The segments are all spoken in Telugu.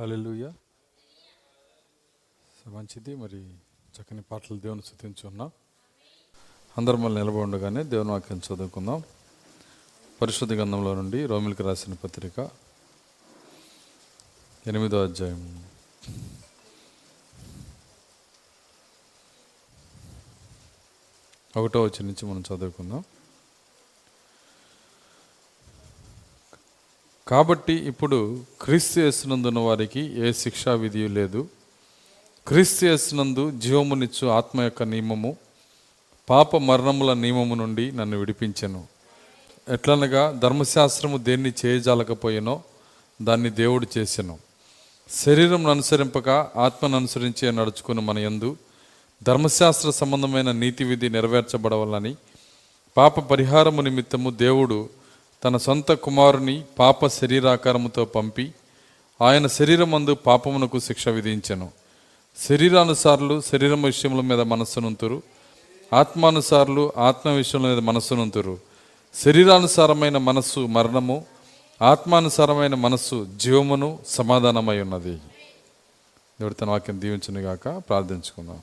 హాలెలుయ మంచిది మరి చక్కని పాటలు దేవుని స్థుతించి ఉన్నాం అందరం మళ్ళీ నిలబడి ఉండగానే దేవుని వాక్యం చదువుకుందాం. పరిశుద్ధ గంధంలో నుండి రోమిల్కి రాసిన పత్రిక ఎనిమిదో అధ్యాయం. ఒకటో వచ్చి నుంచి మనం చదువుకుందాం. కాబట్టి ఇప్పుడు క్రీస్తు చేస్తున్నందున్న వారికి ఏ శిక్షా విధి లేదు. క్రీస్తు చేస్తున్నందు జీవమునిచ్చు ఆత్మ యొక్క నియమము పాప మరణముల నియమము నుండి నన్ను విడిపించెను. ఎట్లనగా ధర్మశాస్త్రము దేన్ని చేయజాలకపోయినో దాన్ని దేవుడు చేసెను. శరీరం అనుసరింపక ఆత్మను అనుసరించి నడుచుకుని మన యందు ధర్మశాస్త్ర సంబంధమైన నీతి విధి నెరవేర్చబడవలని పాప పరిహారము నిమిత్తము దేవుడు తన సొంత కుమారుని పాప శరీరాకారముతో పంపి ఆయన శరీరమందు పాపమునకు శిక్ష విధించెను. శరీరానుసారులు శరీరం విషయముల మీద మనస్సునుంతురు. ఆత్మానుసారులు ఆత్మ విషయముల మీద మనస్సునుంతురు. శరీరానుసారమైన మనస్సు మరణము ఆత్మానుసారమైన మనస్సు జీవమును సమాధానమై ఉన్నది దేవుడు తన వాక్యం దీవించునుగాక ప్రార్థించుకుందాం.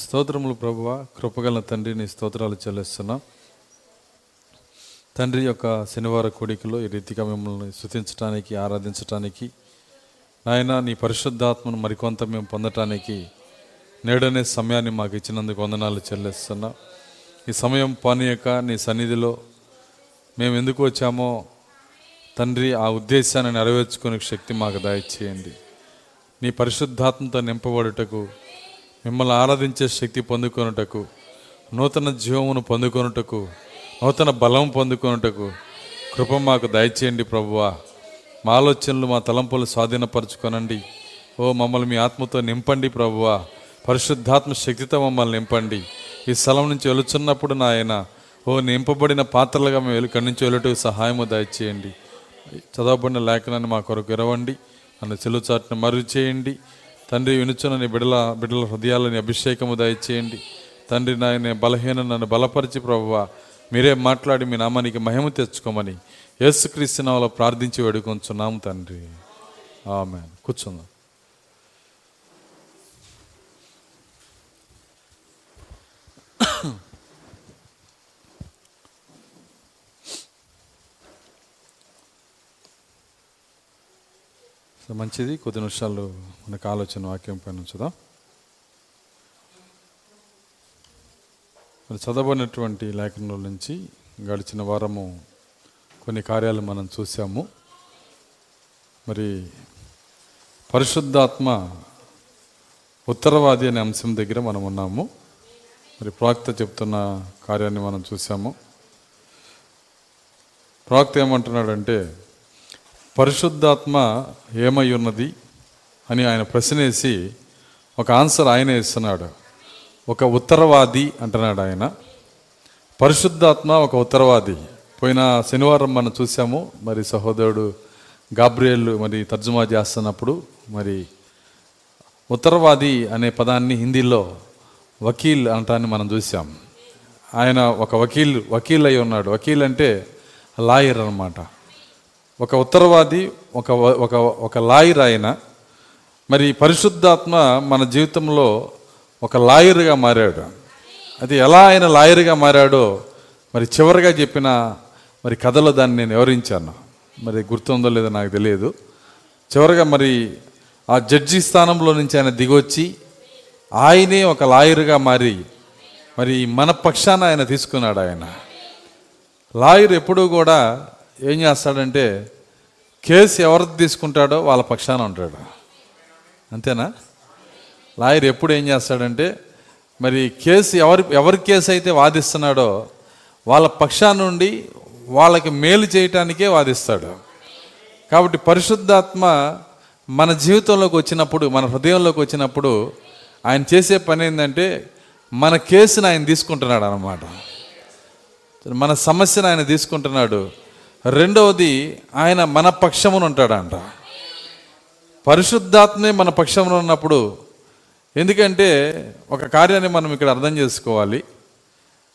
స్తోత్రములు ప్రభువ కృపగల తండ్రి నీ స్తోత్రాలు చెల్లిస్తున్నాం. తండ్రి యొక్క శనివార కోడికలో ఈ రీతిగా మిమ్మల్ని స్థుతించడానికి ఆరాధించడానికి నాయన నీ పరిశుద్ధాత్మను మరికొంత మేము పొందటానికి నేడనే సమయాన్ని మాకు ఇచ్చినందుకు వందనాలు చెల్లిస్తున్నా. ఈ సమయం పానీయక నీ సన్నిధిలో మేము ఎందుకు వచ్చామో తండ్రి ఆ ఉద్దేశాన్ని నెరవేర్చుకునే శక్తి మాకు దయచేయండి. నీ పరిశుద్ధాత్మతో నింపబడుటకు మిమ్మల్ని ఆరాధించే శక్తి పొందుకొనుటకు నూతన జీవమును పొందుకొనుటకు నూతన బలం పొందుకొనుటకు కృప మాకు దయచేయండి ప్రభువా. మా ఆలోచనలు మా తలంపులు స్వాధీనపరచుకొనండి. ఓ మమ్మల్ని మీ ఆత్మతో నింపండి ప్రభువా. పరిశుద్ధాత్మ శక్తితో మమ్మల్ని నింపండి. ఈ స్థలం నుంచి వెలుచున్నప్పుడు నాయన ఓ నింపబడిన పాత్రలుగా మేము వెలుక నుంచి వెళ్ళటకు సహాయము దయచేయండి. చదవబడిన లేఖనాన్ని మా కొరకు ఇరవండి. నన్ను చెలుచాటును మరుగు చేయండి. తండ్రి వినుచున్న నీ బిడల బిడ్డల హృదయాలని అభిషేకము దయచేయండి. తండ్రి నాయన బలహీన నన్ను బలపరిచి ప్రభువా. మీరే మాట్లాడి మీ నామానికి మహిమ తెచ్చుకోమని యేసుక్రీస్తు నామములో ప్రార్థించి వేడుకొంచున్నాము తండ్రి. ఆమె కూర్చుందాం. మంచిది. కొద్ది నిమిషాలు మనకు ఆలోచన వాక్యం పైన ఉంచుదాం. మరి చదవనటువంటి లేఖనంలో నుంచి గడిచిన వారము కొన్ని కార్యాలు మనం చూసాము మరి పరిశుద్ధాత్మ ఉత్తరవాది అనే అంశం దగ్గర మనం ఉన్నాము. మరి ప్రాక్త చెప్తున్న కార్యాన్ని మనం చూసాము ప్రాక్త ఏమంటున్నాడంటే పరిశుద్ధాత్మ ఏమై ఉన్నది అని ఆయన ప్రశ్నేసి ఒక ఆన్సర్ ఆయన ఇస్తున్నాడు. ఒక ఉత్తరవాది అంటున్నాడు ఆయన. పరిశుద్ధాత్మ ఒక ఉత్తరవాది. పోయిన శనివారం మనం చూసాము మరి సహోదరుడు గాబ్రియల్ మరి తర్జుమా చేస్తున్నప్పుడు మరి ఉత్తరవాది అనే పదాన్ని హిందీలో వకీల్ అంటాన్ని మనం చూసాం. ఆయన ఒక వకీల్ వకీల్ అయి ఉన్నాడు. వకీల్ అంటే లాయర్ అన్నమాట. ఒక ఉత్తరవాది ఒక ఒక ఒక లాయర్ ఆయన. మరి పరిశుద్ధాత్మ మన జీవితంలో ఒక లాయర్గా మారాడు. అది ఎలా ఆయన లాయర్గా మారాడో మరి చివరిగా చెప్పిన మరి కథలో దాన్ని నేను వివరించాను. మరి గుర్తుందో లేదో నాకు తెలియదు. చివరిగా మరి ఆ జడ్జి స్థానంలో నుంచి ఆయన దిగొచ్చి ఆయనే ఒక లాయర్గా మారి మరి మన పక్షాన ఆయన తీసుకున్నాడు ఆయన. లాయర్ ఎప్పుడూ కూడా ఏం చేస్తాడంటే కేసు ఎవరిది తీసుకుంటాడో వాళ్ళ పక్షాన ఉంటాడు. అంతేనా? లాయర్ ఎప్పుడు ఏం చేస్తాడంటే మరి కేసు ఎవరి ఎవరి కేసు అయితే వాదిస్తున్నాడో వాళ్ళ పక్షా నుండి వాళ్ళకి మేలు చేయటానికే వాదిస్తాడు. కాబట్టి పరిశుద్ధాత్మ మన జీవితంలోకి వచ్చినప్పుడు మన హృదయంలోకి వచ్చినప్పుడు ఆయన చేసే పని ఏంటంటే మన కేసుని ఆయన తీసుకుంటున్నాడు అన్నమాట. మన సమస్యను ఆయన తీసుకుంటున్నాడు. రెండవది ఆయన మన పక్షమును ఉంటాడంట. పరిశుద్ధాత్మే మన పక్షంలో ఉన్నప్పుడు ఎందుకంటే ఒక కార్యాన్ని మనం ఇక్కడ అర్థం చేసుకోవాలి.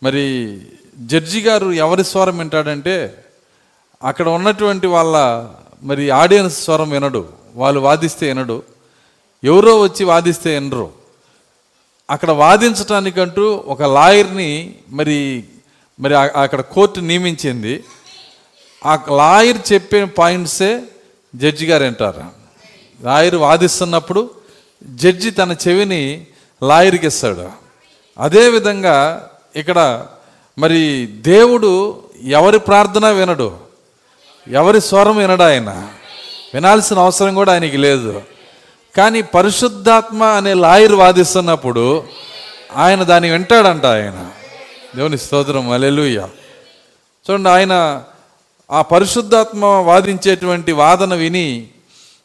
మరి జడ్జి గారు ఎవరి స్వరం వింటాడంటే అక్కడ ఉన్నటువంటి వాళ్ళ మరి ఆడియన్స్ స్వరం వినడు. వాళ్ళు వాదిస్తే వినడు. ఎవరో వచ్చి వాదిస్తే వినరు. అక్కడ వాదించటానికంటూ ఒక లాయర్ని మరి మరి అక్కడ కోర్టు నియమించింది. ఆ లాయర్ చెప్పే పాయింట్సే జడ్జి గారు వింటారు. లాయర్ వాదిస్తున్నప్పుడు జడ్జి తన చెవిని లాయర్కి ఇస్తాడు అదేవిధంగా ఇక్కడ మరి దేవుడు ఎవరి ప్రార్థన వినడు. ఎవరి స్వరం వినడు ఆయన. వినాల్సిన అవసరం కూడా ఆయనకి లేదు. కానీ పరిశుద్ధాత్మ అనే లాయర్ వాదిస్తున్నప్పుడు ఆయన దాన్ని వింటాడంట ఆయన. దేవుని స్తోత్రం అలెలుయ్య చూడండి ఆయన ఆ పరిశుద్ధాత్మ వాదించేటువంటి వాదన విని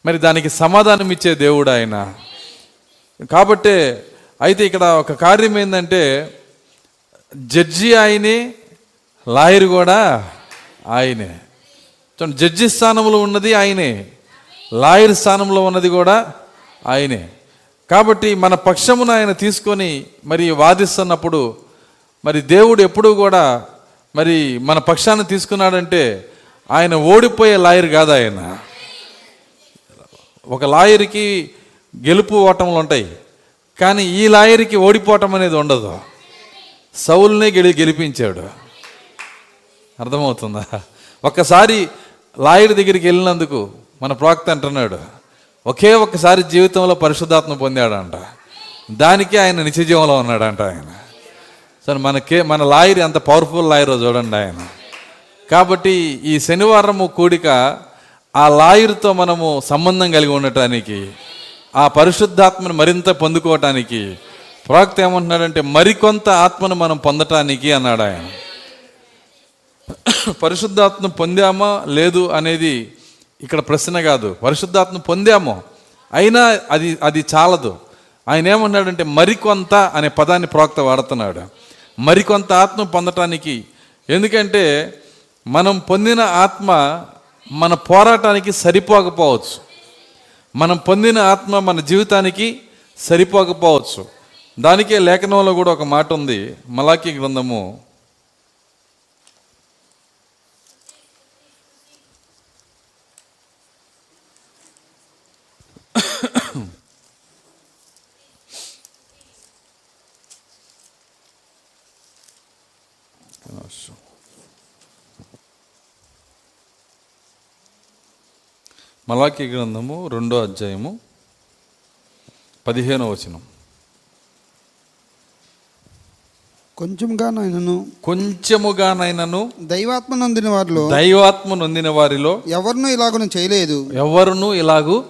మరి దానికి సమాధానం ఇచ్చే దేవుడు ఆయన. కాబట్టే అయితే ఇక్కడ ఒక కార్యం ఏంటంటే జడ్జి ఆయనే లాయర్ కూడా ఆయనే. చూడండి జడ్జి స్థానంలో ఉన్నది ఆయనే లాయర్ స్థానంలో ఉన్నది కూడా ఆయనే. కాబట్టి మన పక్షమును ఆయన తీసుకొని మరి వాదిస్తున్నప్పుడు మరి దేవుడు ఎప్పుడూ కూడా మరి మన పక్షాన్ని తీసుకున్నాడంటే ఆయన ఓడిపోయే లాయర్ కాదు ఆయన. ఒక లాయర్కి గెలుపు ఓటములు ఉంటాయి. కానీ ఈ లాయర్కి ఓడిపోవటం అనేది ఉండదు. సౌల్నే గెలి గెలిపించాడు. అర్థమవుతుందా? ఒక్కసారి లాయర్ దగ్గరికి వెళ్ళినందుకు మన ప్రవక్త అంటున్నాడు ఒకే ఒక్కసారి జీవితంలో పరిశుద్ధాత్మ పొందాడంట. దానికి ఆయన నిత్యజీవంలో ఉన్నాడంట ఆయన. సరే మనకే మన లాయర్ ఎంత పవర్ఫుల్ లాయరో చూడండి ఆయన. కాబట్టి ఈ శనివారము కూడిక ఆ లాయర్తో మనము సంబంధం కలిగి ఉండటానికి ఆ పరిశుద్ధాత్మను మరింత పొందుకోవటానికి ప్రవక్త ఏమంటున్నాడంటే మరికొంత ఆత్మను మనం పొందటానికి అన్నాడు ఆయన. పరిశుద్ధాత్మ పొందామా లేదు అనేది ఇక్కడ ప్రశ్న కాదు. పరిశుద్ధాత్మ పొందాము అయినా అది అది చాలదు. ఆయన ఏమన్నాడంటే మరికొంత అనే పదాన్ని ప్రవక్త వాడుతున్నాడు. మరికొంత ఆత్మ పొందటానికి ఎందుకంటే మనం పొందిన ఆత్మ మన పోరాటానికి సరిపోకపోవచ్చు. మనం పొందిన ఆత్మ మన జీవితానికి సరిపోకపోవచ్చు. దానికే లేఖనంలో కూడా ఒక మాట ఉంది. మలాకి గ్రంథము. మలాకి గ్రంథము రెండో అధ్యాయము పదిహేనో వచనం. కొంచెంగా నాయనను కొంచెముగానైనను దైవాత్మ నొందిన వారిలో దైవాత్మ నొందిన వారిలో ఎవరినూ ఇలాగను చేయలేదు. ఎవరునూ ఇలాగూ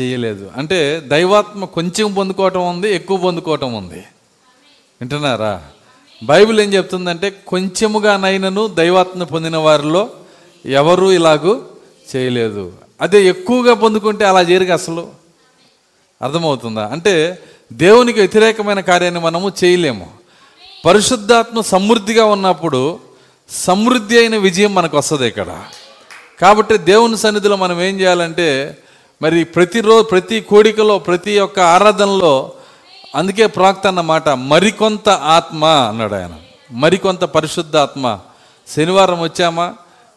చేయలేదు. అంటే దైవాత్మ కొంచెం పొందుకోవటం ఉంది ఎక్కువ పొందుకోవటం ఉంది. వింటున్నారా? బైబిల్ ఏం చెప్తుందంటే కొంచెముగానైనను దైవాత్మ పొందిన వారిలో ఎవరు ఇలాగూ చేయలేదు. అదే ఎక్కువగా పొందుకుంటే అలా చేయరుగా అసలు? అర్థమవుతుందా? అంటే దేవునికి వ్యతిరేకమైన కార్యాన్ని మనము చేయలేము. పరిశుద్ధాత్మ సమృద్ధిగా ఉన్నప్పుడు సమృద్ధి అయిన విజయం మనకు వస్తుంది ఇక్కడ. కాబట్టి దేవుని సన్నిధిలో మనం ఏం చేయాలంటే మరి ప్రతిరోజు ప్రతి కోడికలో ప్రతి ఒక్క ఆరాధనలో అందుకే ప్రాక్త అన్నమాట మరికొంత ఆత్మ అన్నాడు ఆయన. మరికొంత పరిశుద్ధాత్మ. శనివారం వచ్చామా?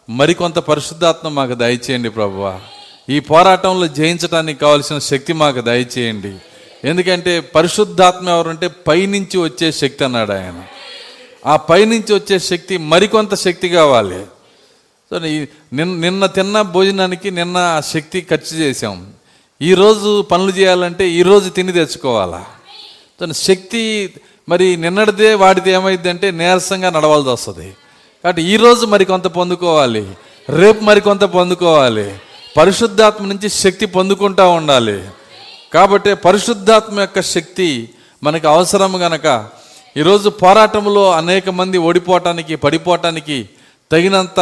మరికొంత పరిశుద్ధాత్మ మాకు దయచేయండి ప్రభువా. ఈ పోరాటంలో జయించడానికి కావాల్సిన శక్తి మాకు దయచేయండి. ఎందుకంటే పరిశుద్ధాత్మ ఎవరంటే పైనుంచి వచ్చే శక్తి అన్నాడు ఆయన. ఆ పైనుంచి వచ్చే శక్తి మరికొంత శక్తి కావాలి. సో నిన్న నిన్న తిన్న భోజనానికి నిన్న ఆ శక్తి ఖర్చు చేసాం ఈరోజు పనులు చేయాలంటే ఈరోజు తిని తెచ్చుకోవాలా? సో శక్తి మరి నిన్నటిదే వాడితే ఏమైందంటే నీరసంగా నడవాల్సి వస్తుంది. కాబట్టి ఈరోజు మరి కొంత పొందుకోవాలి. రేపు మరి కొంత పొందుకోవాలి. పరిశుద్ధాత్మ నుంచి శక్తి పొందుకుంటా ఉండాలి. కాబట్టి పరిశుద్ధాత్మ యొక్క శక్తి మనకు అవసరం గనక ఈరోజు పోరాటంలో అనేక మంది ఓడిపోవటానికి పడిపోవటానికి తగినంత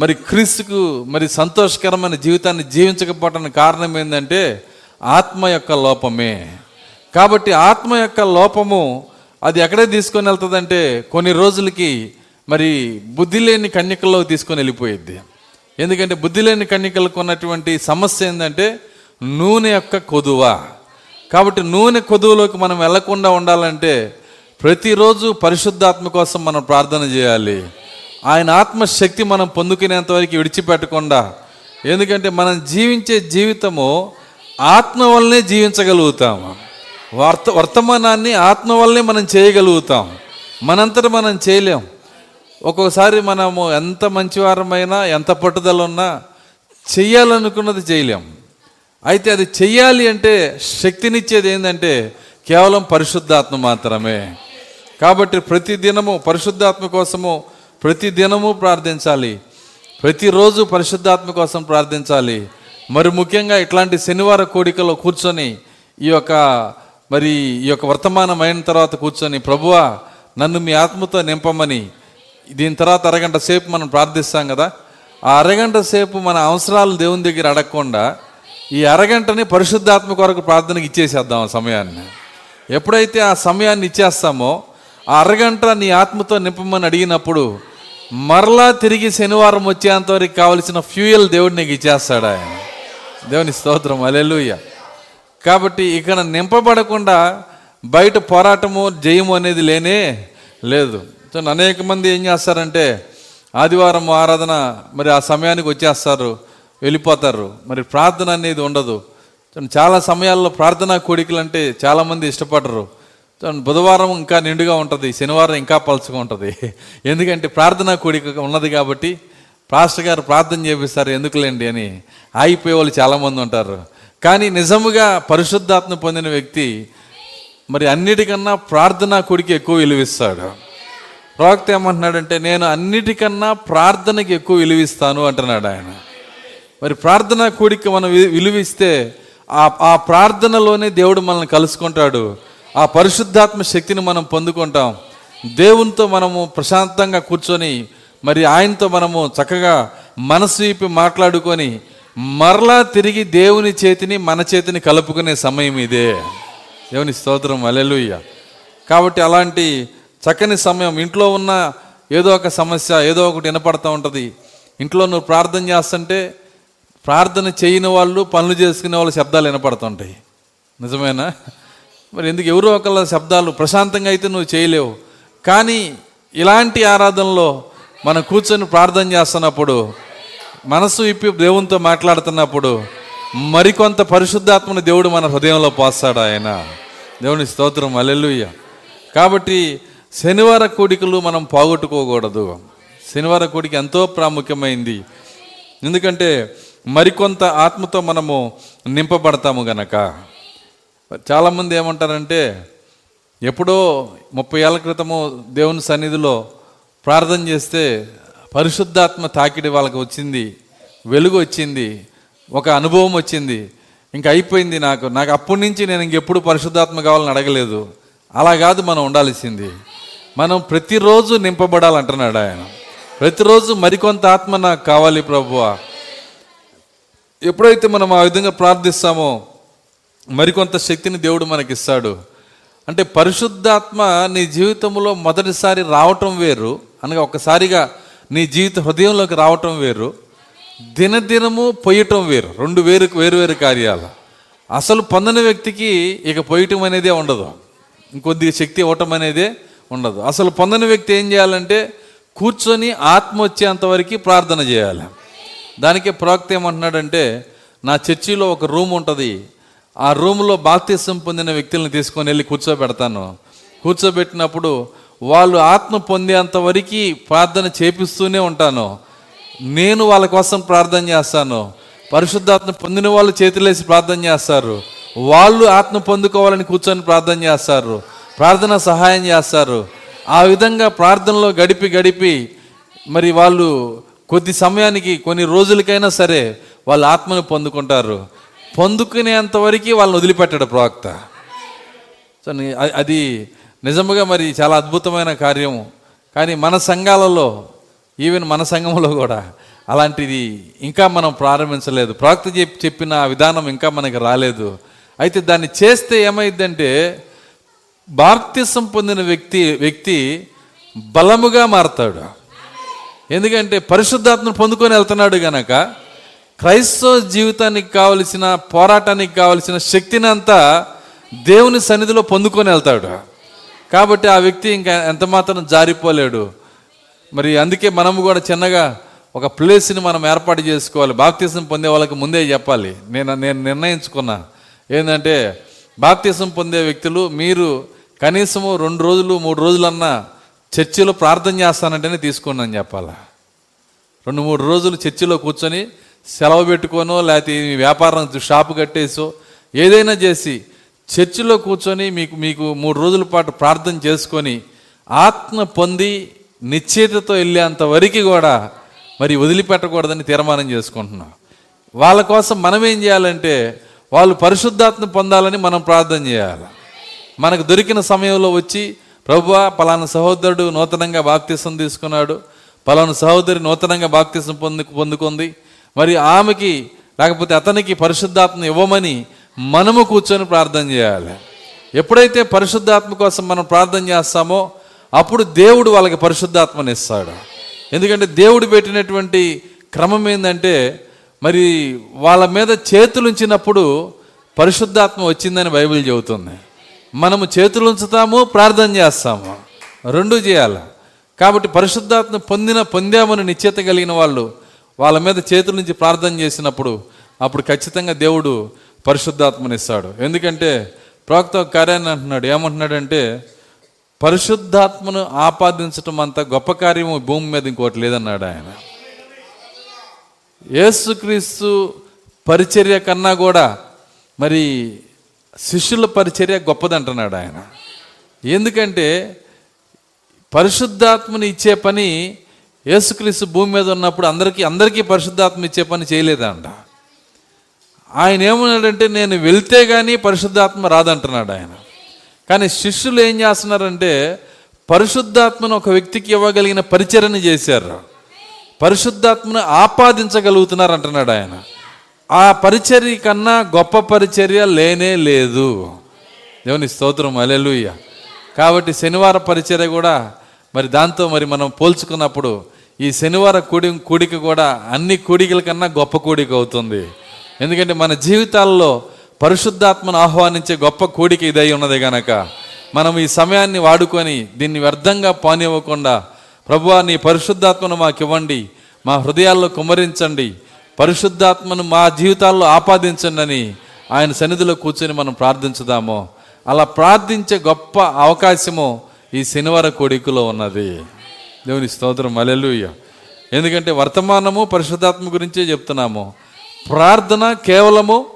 మరి క్రీస్తుకు మరి సంతోషకరమైన జీవితాన్ని జీవించకపోవటానికి కారణం ఏంటంటే ఆత్మ యొక్క లోపమే. కాబట్టి ఆత్మ యొక్క లోపము అది ఎక్కడే తీసుకొని వెళ్తుందంటే కొన్ని రోజులకి మరి బుద్ధి లేని కన్యకల్లో తీసుకొని వెళ్ళిపోయిద్ది. ఎందుకంటే బుద్ధి లేని కన్యకలకు ఉన్నటువంటి సమస్య ఏంటంటే నూనె యొక్క కొదువ. కాబట్టి నూనె కొదువులోకి మనం వెళ్ళకుండా ఉండాలంటే ప్రతిరోజు పరిశుద్ధాత్మ కోసం మనం ప్రార్థన చేయాలి. ఆయన ఆత్మశక్తి మనం పొందుకునేంత వరకు విడిచిపెట్టకుండా. ఎందుకంటే మనం జీవించే జీవితము ఆత్మ వల్లనే జీవించగలుగుతాము వర్త వర్తమానాన్ని ఆత్మ వల్లనే మనం చేయగలుగుతాం. మనంతట మనం చేయలేం. ఒక్కొక్కసారి మనము ఎంత మంచివారమైనా ఎంత పట్టుదల ఉన్నా చెయ్యాలనుకున్నది చేయలేం. అయితే అది చెయ్యాలి అంటే శక్తినిచ్చేది ఏంటంటే కేవలం పరిశుద్ధాత్మ మాత్రమే. కాబట్టి ప్రతి దినము పరిశుద్ధాత్మ కోసము ప్రతి దినము ప్రార్థించాలి. ప్రతిరోజు పరిశుద్ధాత్మ కోసం ప్రార్థించాలి. మరి ముఖ్యంగా ఇట్లాంటి శనివార కోడికలో కూర్చొని ఈ యొక్క మరి ఈ యొక్క వర్తమానం అయిన తర్వాత కూర్చొని ప్రభువా నన్ను మీ ఆత్మతో నింపమని దీని తర్వాత అరగంట సేపు మనం ప్రార్థిస్తాం కదా. ఆ అరగంట సేపు మన అవసరాలు దేవుని దగ్గర అడగకుండా ఈ అరగంటని పరిశుద్ధాత్మ కొరకు ప్రార్థనకి ఇచ్చేసేద్దాం ఆ సమయాన్ని. ఎప్పుడైతే ఆ సమయాన్ని ఇచ్చేస్తామో ఆ అరగంట నీ ఆత్మతో నింపమని అడిగినప్పుడు మరలా తిరిగి శనివారం వచ్చేంత వరకు కావలసిన ఫ్యూయల్ దేవుడు నీకు ఇచ్చేస్తాడు ఆయన. దేవుని స్తోత్రం. అలెలుయ్య కాబట్టి ఇక్కడ నింపబడకుండా బయట పోరాటము జయము అనేది లేనే లేదు. సో అనేక మంది ఏం చేస్తారంటే ఆదివారం ఆరాధన మరి ఆ సమయానికి వచ్చేస్తారు వెళ్ళిపోతారు. మరి ప్రార్థన అనేది ఉండదు. చూడండి, చాలా సమయాల్లో ప్రార్థనా కోడికలు అంటే చాలామంది ఇష్టపడరు. చూడండి, బుధవారం ఇంకా నిండుగా ఉంటుంది శనివారం ఇంకా పలుచగా ఉంటుంది. ఎందుకంటే ప్రార్థనా కోడిక ఉన్నది కాబట్టి పాస్టర్ గారు ప్రార్థన చేపిస్తారు ఎందుకులేండి అని ఆగిపోయే వాళ్ళు చాలామంది ఉంటారు. కానీ నిజముగా పరిశుద్ధాత్మ పొందిన వ్యక్తి మరి అన్నిటికన్నా ప్రార్థనా కొడికి ఎక్కువ విలువిస్తాడు. ప్రవక్త ఏమంటున్నాడంటే నేను అన్నిటికన్నా ప్రార్థనకి ఎక్కువ విలువిస్తాను అంటున్నాడు ఆయన. మరి ప్రార్థన కూడిక మనం విలువిస్తే ఆ ఆ ప్రార్థనలోనే దేవుడు మనల్ని కలుసుకుంటాడు. ఆ పరిశుద్ధాత్మ శక్తిని మనం పొందుకుంటాం. దేవునితో మనము ప్రశాంతంగా కూర్చొని మరి ఆయనతో మనము చక్కగా మనసు ఇప్పి మాట్లాడుకొని మరలా తిరిగి దేవుని చేతిని మన చేతిని కలుపుకునే సమయం ఇదే. దేవుని స్తోత్రం. అలెలుయ్య కాబట్టి అలాంటి చక్కని సమయం. ఇంట్లో ఉన్న ఏదో ఒక సమస్య ఏదో ఒకటి వినపడతా ఉంటుంది. ఇంట్లో నువ్వు ప్రార్థన చేస్తుంటే ప్రార్థన చేయని వాళ్ళు పనులు చేసుకునే వాళ్ళ శబ్దాలు వినపడుతుంటాయి నిజమేనా? మరి ఎందుకు ఎవరో ఒకళ్ళ శబ్దాలు ప్రశాంతంగా అయితే నువ్వు చేయలేవు. కానీ ఇలాంటి ఆరాధనలో మనం కూర్చొని ప్రార్థన చేస్తున్నప్పుడు మనసు ఇప్పి దేవునితో మాట్లాడుతున్నప్పుడు మరికొంత పరిశుద్ధాత్మని దేవుడు మన హృదయంలో పోస్తాడు ఆయన. దేవుని స్తోత్రం. అల్లెలుయ్య కాబట్టి శనివార కూడికలు మనం పోగొట్టుకోకూడదు. శనివార కోడిక ఎంతో ప్రాముఖ్యమైంది. ఎందుకంటే మరికొంత ఆత్మతో మనము నింపబడతాము గనక. చాలామంది ఏమంటారంటే ఎప్పుడో ముప్పై ఏళ్ళ క్రితము దేవుని సన్నిధిలో ప్రార్థన చేస్తే పరిశుద్ధాత్మ తాకిడి వాళ్ళకి వచ్చింది వెలుగు వచ్చింది ఒక అనుభవం వచ్చింది. ఇంకా అయిపోయింది నాకు. నాకు అప్పటి నుంచి నేను ఇంకెప్పుడు పరిశుద్ధాత్మ కావాలని అడగలేదు. అలా కాదు మనం ఉండాల్సింది. మనం ప్రతిరోజు నింపబడాలంటున్నాడు ఆయన. ప్రతిరోజు మరికొంత ఆత్మ నాకు కావాలి ప్రభువా. ఎప్పుడైతే మనం ఆ విధంగా ప్రార్థిస్తామో మరికొంత శక్తిని దేవుడు మనకిస్తాడు. అంటే పరిశుద్ధాత్మ నీ జీవితంలో మొదటిసారి రావటం వేరు అనగా ఒక్కసారిగా నీ జీవిత హృదయంలోకి రావటం వేరు దినదినము పొయ్యటం వేరు. రెండు వేరు వేరు వేరు కార్యాలు. అసలు పొందని వ్యక్తికి ఇక పొయ్యటం అనేదే ఉండదు. ఇంకొద్ది శక్తి ఇవ్వటం అనేదే ఉండదు. అసలు పొందని వ్యక్తి ఏం చేయాలంటే కూర్చొని ఆత్మ వచ్చేంతవరకు ప్రార్థన చేయాలి. దానికే ప్రవక్త ఏమంటున్నాడంటే నా చర్చిలో ఒక రూమ్ ఉంటుంది. ఆ రూమ్లో బాప్తిసం పొందిన వ్యక్తులను తీసుకొని వెళ్ళి కూర్చోబెడతాను. కూర్చోబెట్టినప్పుడు వాళ్ళు ఆత్మ పొందేంత వరకు ప్రార్థన చేపిస్తూనే ఉంటాను. నేను వాళ్ళ కోసం ప్రార్థన చేస్తాను. పరిశుద్ధాత్మ పొందిన వాళ్ళు చేతులేసి ప్రార్థన చేస్తారు. వాళ్ళు ఆత్మ పొందుకోవాలని కూర్చొని ప్రార్థన చేస్తారు. ప్రార్థన సహాయం చేస్తారు. ఆ విధంగా ప్రార్థనలో గడిపి గడిపి మరి వాళ్ళు కొద్ది సమయానికి కొన్ని రోజులకైనా సరే వాళ్ళ ఆత్మను పొందుకుంటారు. పొందుకునేంతవరకు వాళ్ళని వదిలిపెట్టాడు ప్రవక్త. సో అది నిజముగా మరి చాలా అద్భుతమైన కార్యం. కానీ మన సంఘాలలో ఈవెన్ మన సంఘంలో కూడా అలాంటిది ఇంకా మనం ప్రారంభించలేదు. ప్రవక్త చెప్పిన ఆ విధానం ఇంకా మనకి రాలేదు. అయితే దాన్ని చేస్తే ఏమైందంటే బాప్తిసం పొందిన వ్యక్తి వ్యక్తి బలముగా మారతాడు. ఎందుకంటే పరిశుద్ధాత్మను పొందుకొని వెళ్తున్నాడు గనక క్రైస్తవ జీవితానికి కావలసిన పోరాటానికి కావలసిన శక్తిని అంతా దేవుని సన్నిధిలో పొందుకొని వెళ్తాడు. కాబట్టి ఆ వ్యక్తి ఇంకా ఎంత మాత్రం జారిపోలేడు. మరి అందుకే మనము కూడా చిన్నగా ఒక ప్లేస్ని మనం ఏర్పాటు చేసుకోవాలి. బాప్తీసం పొందే వాళ్ళకి ముందే చెప్పాలి. నేను నేను నిర్ణయించుకున్నా. ఏంటంటే బాప్తీసం పొందే వ్యక్తులు మీరు కనీసము రెండు రోజులు మూడు రోజులన్నా చర్చిలో ప్రార్థన చేస్తానంటేనే తీసుకున్నాను అని చెప్పాలా? రెండు మూడు రోజులు చర్చిలో కూర్చొని సెలవు పెట్టుకోనో లేకపోతే వ్యాపారం షాపు కట్టేసో ఏదైనా చేసి చర్చిలో కూర్చొని మీకు మీకు మూడు రోజుల పాటు ప్రార్థన చేసుకొని ఆత్మ పొంది నిశ్చేతతో వెళ్ళేంత వరకు కూడా మరి వదిలిపెట్టకూడదని తీర్మానం చేసుకుంటున్నాం. వాళ్ళ కోసం మనం ఏం చేయాలంటే వాళ్ళు పరిశుద్ధాత్మ పొందాలని మనం ప్రార్థన చేయాలి. మనకు దొరికిన సమయంలో వచ్చి ప్రభువా పలానా సహోదరుడు నూతనంగా బాప్తీసం తీసుకున్నాడు. పలానా సహోదరి నూతనంగా బాప్తీసం పొందు పొందుకుంది. మరి ఆమెకి లేకపోతే అతనికి పరిశుద్ధాత్మ ఇవ్వమని మనము కూర్చొని ప్రార్థన చేయాలి. ఎప్పుడైతే పరిశుద్ధాత్మ కోసం మనం ప్రార్థన చేస్తామో అప్పుడు దేవుడు వాళ్ళకి పరిశుద్ధాత్మని ఇస్తాడు. ఎందుకంటే దేవుడు పెట్టినటువంటి క్రమం ఏంటంటే మరి వాళ్ళ మీద చేతులు ఉంచినప్పుడు పరిశుద్ధాత్మ వచ్చిందని బైబిల్ చెబుతుంది. మనము చేతులు ఉంచుతాము ప్రార్థన చేస్తాము. రెండు చేయాలి. కాబట్టి పరిశుద్ధాత్మ పొందిన పొందామని నిశ్చేత కలిగిన వాళ్ళు వాళ్ళ మీద చేతుల నుంచి ప్రార్థన చేసినప్పుడు అప్పుడు ఖచ్చితంగా దేవుడు పరిశుద్ధాత్మనిస్తాడు. ఎందుకంటే ప్రవక్త ఒక కార్యాన్ని అంటున్నాడు. ఏమంటున్నాడంటే పరిశుద్ధాత్మను ఆపాదించటం అంత గొప్ప కార్యము భూమి మీద ఇంకోటి లేదన్నాడు ఆయన. యేసుక్రీస్తు పరిచర్య కన్నా కూడా మరి శిష్యుల పరిచర్య గొప్పదంటున్నాడు ఆయన. ఎందుకంటే పరిశుద్ధాత్మని ఇచ్చే పని యేసుక్రీస్తు భూమి మీద ఉన్నప్పుడు అందరికీ అందరికీ పరిశుద్ధాత్మ ఇచ్చే పని చేయలేదంట. ఆయన ఏమన్నాడంటే నేను వెళ్తే కానీ పరిశుద్ధాత్మ రాదంటున్నాడు ఆయన. కానీ శిష్యులు ఏం చేస్తున్నారంటే పరిశుద్ధాత్మను ఒక వ్యక్తికి ఇవ్వగలిగిన పరిచర్ని చేశారు. పరిశుద్ధాత్మను ఆపాదించగలుగుతున్నారు అంటున్నాడు ఆయన. ఆ పరిచర్య కన్నా గొప్ప పరిచర్య లేనే లేదు. దేవుని స్తోత్రం అలెలుయ్య కాబట్టి శనివార పరిచర్య కూడా మరి దాంతో మరి మనం పోల్చుకున్నప్పుడు ఈ శనివార కూడి కూడిక కూడా అన్ని కూడికల కన్నా గొప్ప కూడిక అవుతుంది. ఎందుకంటే మన జీవితాల్లో పరిశుద్ధాత్మను ఆహ్వానించే గొప్ప కూడిక ఇదై ఉన్నది గనక. మనం ఈ సమయాన్ని వాడుకొని దీన్ని వ్యర్థంగా పానివ్వకుండా ప్రభువా నీ పరిశుద్ధాత్మను మాకు ఇవ్వండి మా హృదయాల్లో కుమరించండి పరిశుద్ధాత్మను మా జీవితాల్లో ఆపాదించండి ఆయన సన్నిధిలో కూర్చొని మనం ప్రార్థించుదాము. అలా ప్రార్థించే గొప్ప అవకాశము ఈ శనివార కోడికలో ఉన్నది. దేవుని స్తోత్రం. అలెలుయ్య ఎందుకంటే వర్తమానము పరిశుద్ధాత్మ గురించే చెప్తున్నాము. ప్రార్థన కేవలము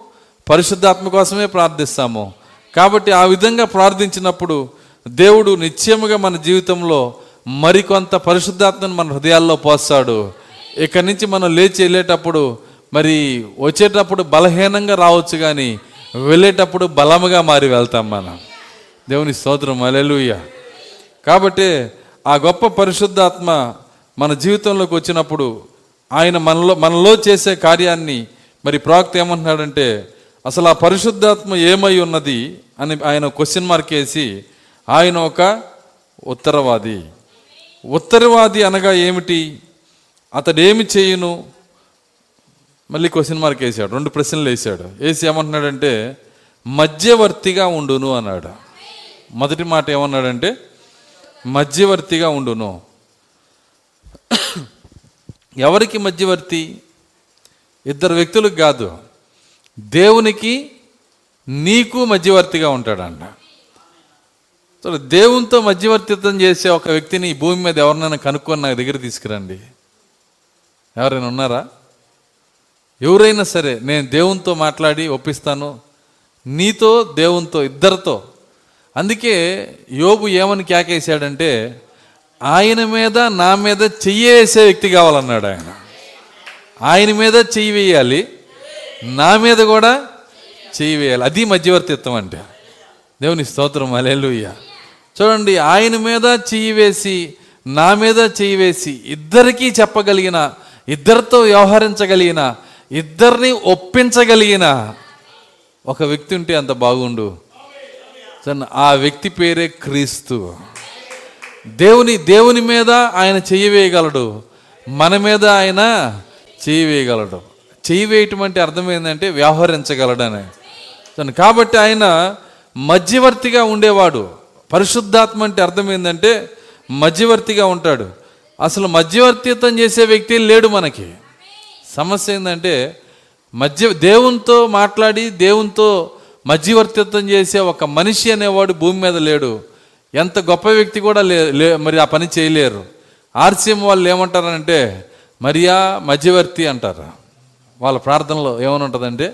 పరిశుద్ధాత్మ కోసమే ప్రార్థిస్తాము. కాబట్టి ఆ విధంగా ప్రార్థించినప్పుడు దేవుడు నిశ్చయముగా మన జీవితంలో మరికొంత పరిశుద్ధాత్మను మన హృదయాల్లో పోస్తాడు. ఇక్కడి నుంచి మనం లేచి వెళ్ళేటప్పుడు మరి వచ్చేటప్పుడు బలహీనంగా రావచ్చు కానీ వెళ్ళేటప్పుడు బలముగా మారి వెళ్తాం మనం. దేవుని స్తోత్రం అలెలుయ్య కాబట్టి ఆ గొప్ప పరిశుద్ధాత్మ మన జీవితంలోకి వచ్చినప్పుడు ఆయన మనలో మనలో చేసే కార్యాన్ని మరి ప్రాక్త ఏమంటున్నాడంటే అసలు ఆ పరిశుద్ధాత్మ ఏమై ఉన్నది అని ఆయన క్వశ్చన్ మార్క్ వేసి ఆయన ఒక ఉత్తరవాది. ఉత్తరవాది అనగా ఏమిటి? అతడు ఏమి చేయను? మళ్ళీ క్వశ్చన్ మార్క్ వేసాడు. రెండు ప్రశ్నలు వేసాడు. వేసి ఏమంటున్నాడంటే మధ్యవర్తిగా ఉండును అన్నాడు. మొదటి మాట ఏమన్నాడంటే మధ్యవర్తిగా ఉండును. ఎవరికి మధ్యవర్తి? ఇద్దరు వ్యక్తులకు కాదు. దేవునికి నీకు మధ్యవర్తిగా ఉంటాడంట. సో దేవునితో మధ్యవర్తిత్వం చేసే ఒక వ్యక్తిని భూమి మీద ఎవరినైనా కనుక్కొని నా దగ్గర తీసుకురండి. ఎవరైనా ఉన్నారా? ఎవరైనా సరే నేను దేవునితో మాట్లాడి ఒప్పిస్తాను నీతో దేవునితో ఇద్దరితో. అందుకే యోబు ఏమని కేకేశాడంటే ఆయన మీద నా మీద చెయ్యి వేసే వ్యక్తి కావాలన్నాడు ఆయన. ఆయన మీద చెయ్యి వేయాలి నా మీద కూడా చెయ్యి వేయాలి. అది మధ్యవర్తిత్వం అంటే. దేవుని స్తోత్రం అలెలుయ్య చూడండి ఆయన మీద చెయ్యి వేసి నా మీద చెయ్యి వేసి ఇద్దరికీ చెప్పగలిగిన ఇద్దరితో వ్యవహరించగలిగిన ఇద్దరిని ఒప్పించగలిగిన ఒక వ్యక్తి ఉంటే అంత బాగుండు. ఆ వ్యక్తి పేరే క్రీస్తు. దేవుని దేవుని మీద ఆయన చేయవేయగలడు మన మీద ఆయన చేయవేయగలడు చేయవేయటం అంటే అర్థం ఏంటంటే వ్యవహరించగలడని. చూడండి, కాబట్టి ఆయన మధ్యవర్తిగా ఉండేవాడు. పరిశుద్ధాత్మ అంటే అర్థం ఏంటంటే మధ్యవర్తిగా ఉంటాడు. అసలు మధ్యవర్తిత్వం చేసే వ్యక్తి లేడు మనకి. సమస్య ఏంటంటే మధ్య దేవునితో మాట్లాడి దేవునితో మధ్యవర్తిత్వం చేసే ఒక మనిషి అనేవాడు భూమి మీద లేడు. ఎంత గొప్ప వ్యక్తి కూడా లే లే- మరి ఆ పని చేయలేరు. ఆర్సీఎం వాళ్ళు ఏమంటారంటే మరియా మధ్యవర్తి అంటారు. వాళ్ళ ప్రార్థనలో ఏమని ఉంటుందంటే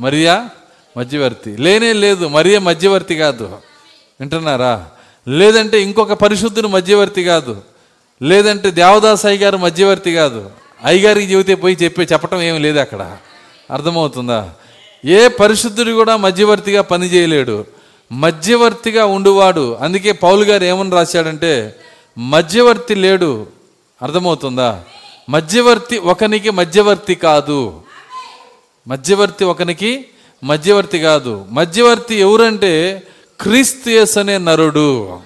మరియా మధ్యవర్తి. లేనే లేదు మరియా మధ్యవర్తి కాదు. వింటున్నారా? లేదంటే ఇంకొక పరిశుద్ధుని మధ్యవర్తి కాదు. లేదంటే దేవదాస్ అయ్య గారు మధ్యవర్తి కాదు. అయ్యగారికి చెబితే పోయి చెప్పే చెప్పటం ఏమి లేదు అక్కడ. అర్థమవుతుందా? ఏ పరిశుద్ధుడు కూడా మధ్యవర్తిగా పనిచేయలేడు మధ్యవర్తిగా ఉండువాడు. అందుకే పౌలు గారు ఏమని రాశాడంటే మధ్యవర్తి లేడు. అర్థమవుతుందా? మధ్యవర్తి ఒకనికి మధ్యవర్తి కాదు. మధ్యవర్తి ఒకనికి మధ్యవర్తి కాదు. మధ్యవర్తి ఎవరంటే క్రీస్తు యేసు అనే నరుడు.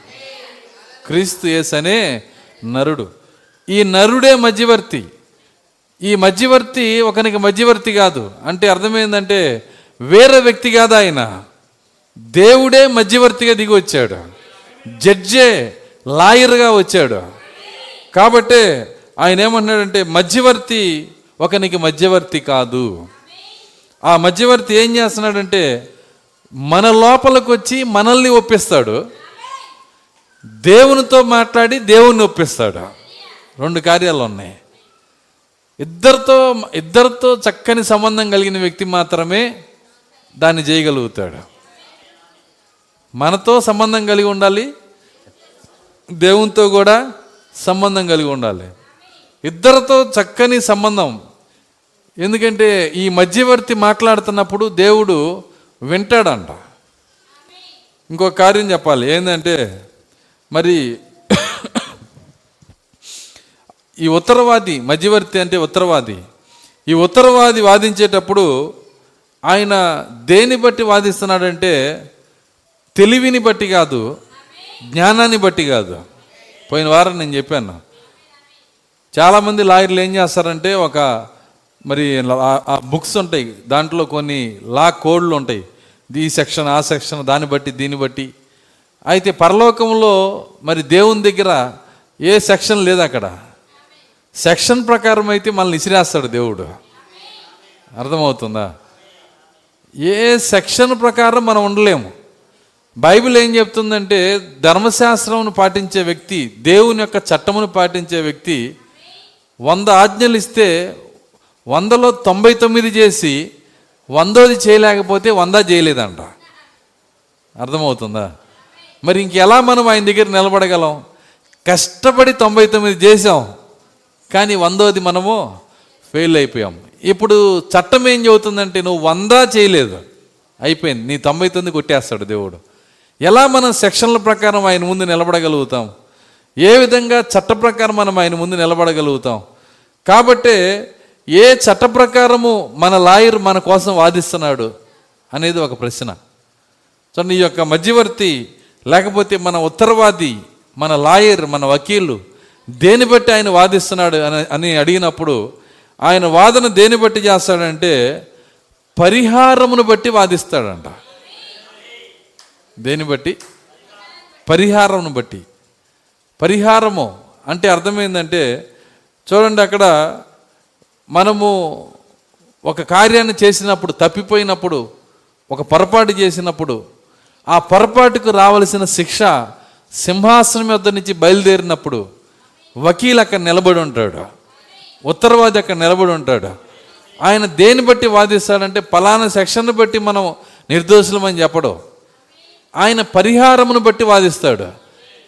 క్రీస్తు యేసు అనే నరుడు. ఈ నరుడే మధ్యవర్తి. ఈ మధ్యవర్తి ఒకనికి మధ్యవర్తి కాదు. అంటే అర్థమైందంటే వేరే వ్యక్తి కాదు ఆయన. దేవుడే మధ్యవర్తిగా దిగి వచ్చాడు. జడ్జే లాయర్గా వచ్చాడు. కాబట్టే ఆయన ఏమంటున్నాడంటే మధ్యవర్తి ఒకనికి మధ్యవర్తి కాదు. ఆ మధ్యవర్తి ఏం చేస్తున్నాడంటే మన లోపలికి వచ్చి మనల్ని ఒప్పిస్తాడు. దేవునితో మాట్లాడి దేవుణ్ణి ఒప్పిస్తాడు. రెండు కార్యాలు ఉన్నాయి. ఇద్దరితో ఇద్దరితో చక్కని సంబంధం కలిగిన వ్యక్తి మాత్రమే దాన్ని చేయగలుగుతాడు. మనతో సంబంధం కలిగి ఉండాలి దేవునితో కూడా సంబంధం కలిగి ఉండాలి. ఇద్దరితో చక్కని సంబంధం. ఎందుకంటే ఈ మధ్యవర్తి మాట్లాడుతున్నప్పుడు దేవుడు వింటాడంట. ఇంకో కార్యం చెప్పాలి. ఏంటంటే మరి ఈ ఉత్తరవాది మధ్యవర్తి అంటే ఉత్తరవాది. ఈ ఉత్తరవాది వాదించేటప్పుడు ఆయన దేని బట్టి వాదిస్తున్నాడంటే తెలివిని బట్టి కాదు జ్ఞానాన్ని బట్టి కాదు. పోయిన వారం నేను చెప్పాను. చాలామంది లాయర్లు ఏం చేస్తారంటే ఒక మరి ఆ- బుక్స్ ఉంటాయి దాంట్లో కొన్ని లా కోడ్లు ఉంటాయి. ఈ సెక్షన్ ఆ సెక్షన్ దాన్ని బట్టి దీన్ని బట్టి అయితే పరలోకంలో మరి దేవుని దగ్గర ఏ సెక్షన్ లేదు అక్కడ. సెక్షన్ ప్రకారం అయితే మనల్ని ఇసిరేస్తాడు దేవుడు. అర్థమవుతుందా? ఏ సెక్షన్ ప్రకారం మనం ఉండలేము. బైబిల్ ఏం చెప్తుందంటే ధర్మశాస్త్రమును పాటించే వ్యక్తి దేవుని యొక్క చట్టమును పాటించే వ్యక్తి వంద ఆజ్ఞలు ఇస్తే వందలో తొంభై తొమ్మిది చేసి వందోది చేయలేకపోతే వంద చేయలేదంట. అర్థమవుతుందా? మరి ఇంకెలా మనం ఆయన దగ్గర నిలబడగలం? కష్టపడి తొంభై తొమ్మిది చేసాం కానీ వందోది మనము ఫెయిల్ అయిపోయాం. ఇప్పుడు చట్టం ఏం చెబుతుందంటే నువ్వు వంద చేయలేదు అయిపోయింది నీ తొంభై తొమ్మిది కొట్టేస్తాడు దేవుడు. ఎలా మనం సెక్షన్ల ప్రకారం ఆయన ముందు నిలబడగలుగుతాం? ఏ విధంగా చట్ట ప్రకారం మనం ఆయన ముందు నిలబడగలుగుతాం? కాబట్టే ఏ చట్ట ప్రకారము మన లాయర్ మన కోసం వాదిస్తున్నాడు అనేది ఒక ప్రశ్న. సో నీ యొక్క మధ్యవర్తి లేకపోతే మన ఉత్తరవాది మన లాయర్ మన వకీలు దేని బట్టి ఆయన వాదిస్తున్నాడు అని అని అడిగినప్పుడు ఆయన వాదన దేని బట్టి చేస్తాడంటే పరిహారమును బట్టి వాదిస్తాడంట. దేని బట్టి? పరిహారమును బట్టి. పరిహారము అంటే అర్థమైందంటే చూడండి అక్కడ మనము ఒక కార్యాన్ని చేసినప్పుడు తప్పిపోయినప్పుడు ఒక పొరపాటు చేసినప్పుడు ఆ పొరపాటుకు రావలసిన శిక్ష సింహాసనం వద్ద నుంచి బయలుదేరినప్పుడు వకీల్ అక్కడ నిలబడి ఉంటాడు. ఉత్తరవాది అక్కడ నిలబడి ఉంటాడు. ఆయన దేని బట్టి వాదిస్తాడంటే పలానా సెక్షన్ బట్టి మనం నిర్దోషులమని చెప్పడు. ఆయన పరిహారమును బట్టి వాదిస్తాడు.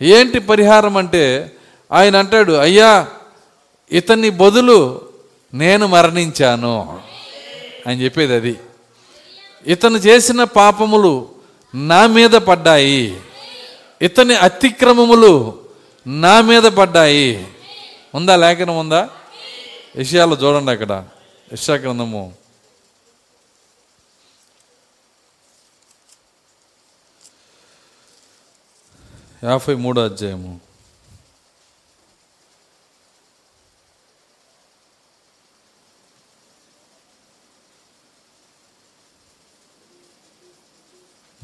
ఏంటి పరిహారం అంటే ఆయన అంటాడు అయ్యా ఇతన్ని బదులు నేను మరణించాను అని చెప్పేది అది. ఇతను చేసిన పాపములు నా మీద పడ్డాయి. ఇతని అతిక్రమములు నా మీద పడ్డాయి. ఉందా లేఖనం ఉందా? విషయాలు చూడండి అక్కడ. యెషయా యాభై మూడో అధ్యాయము.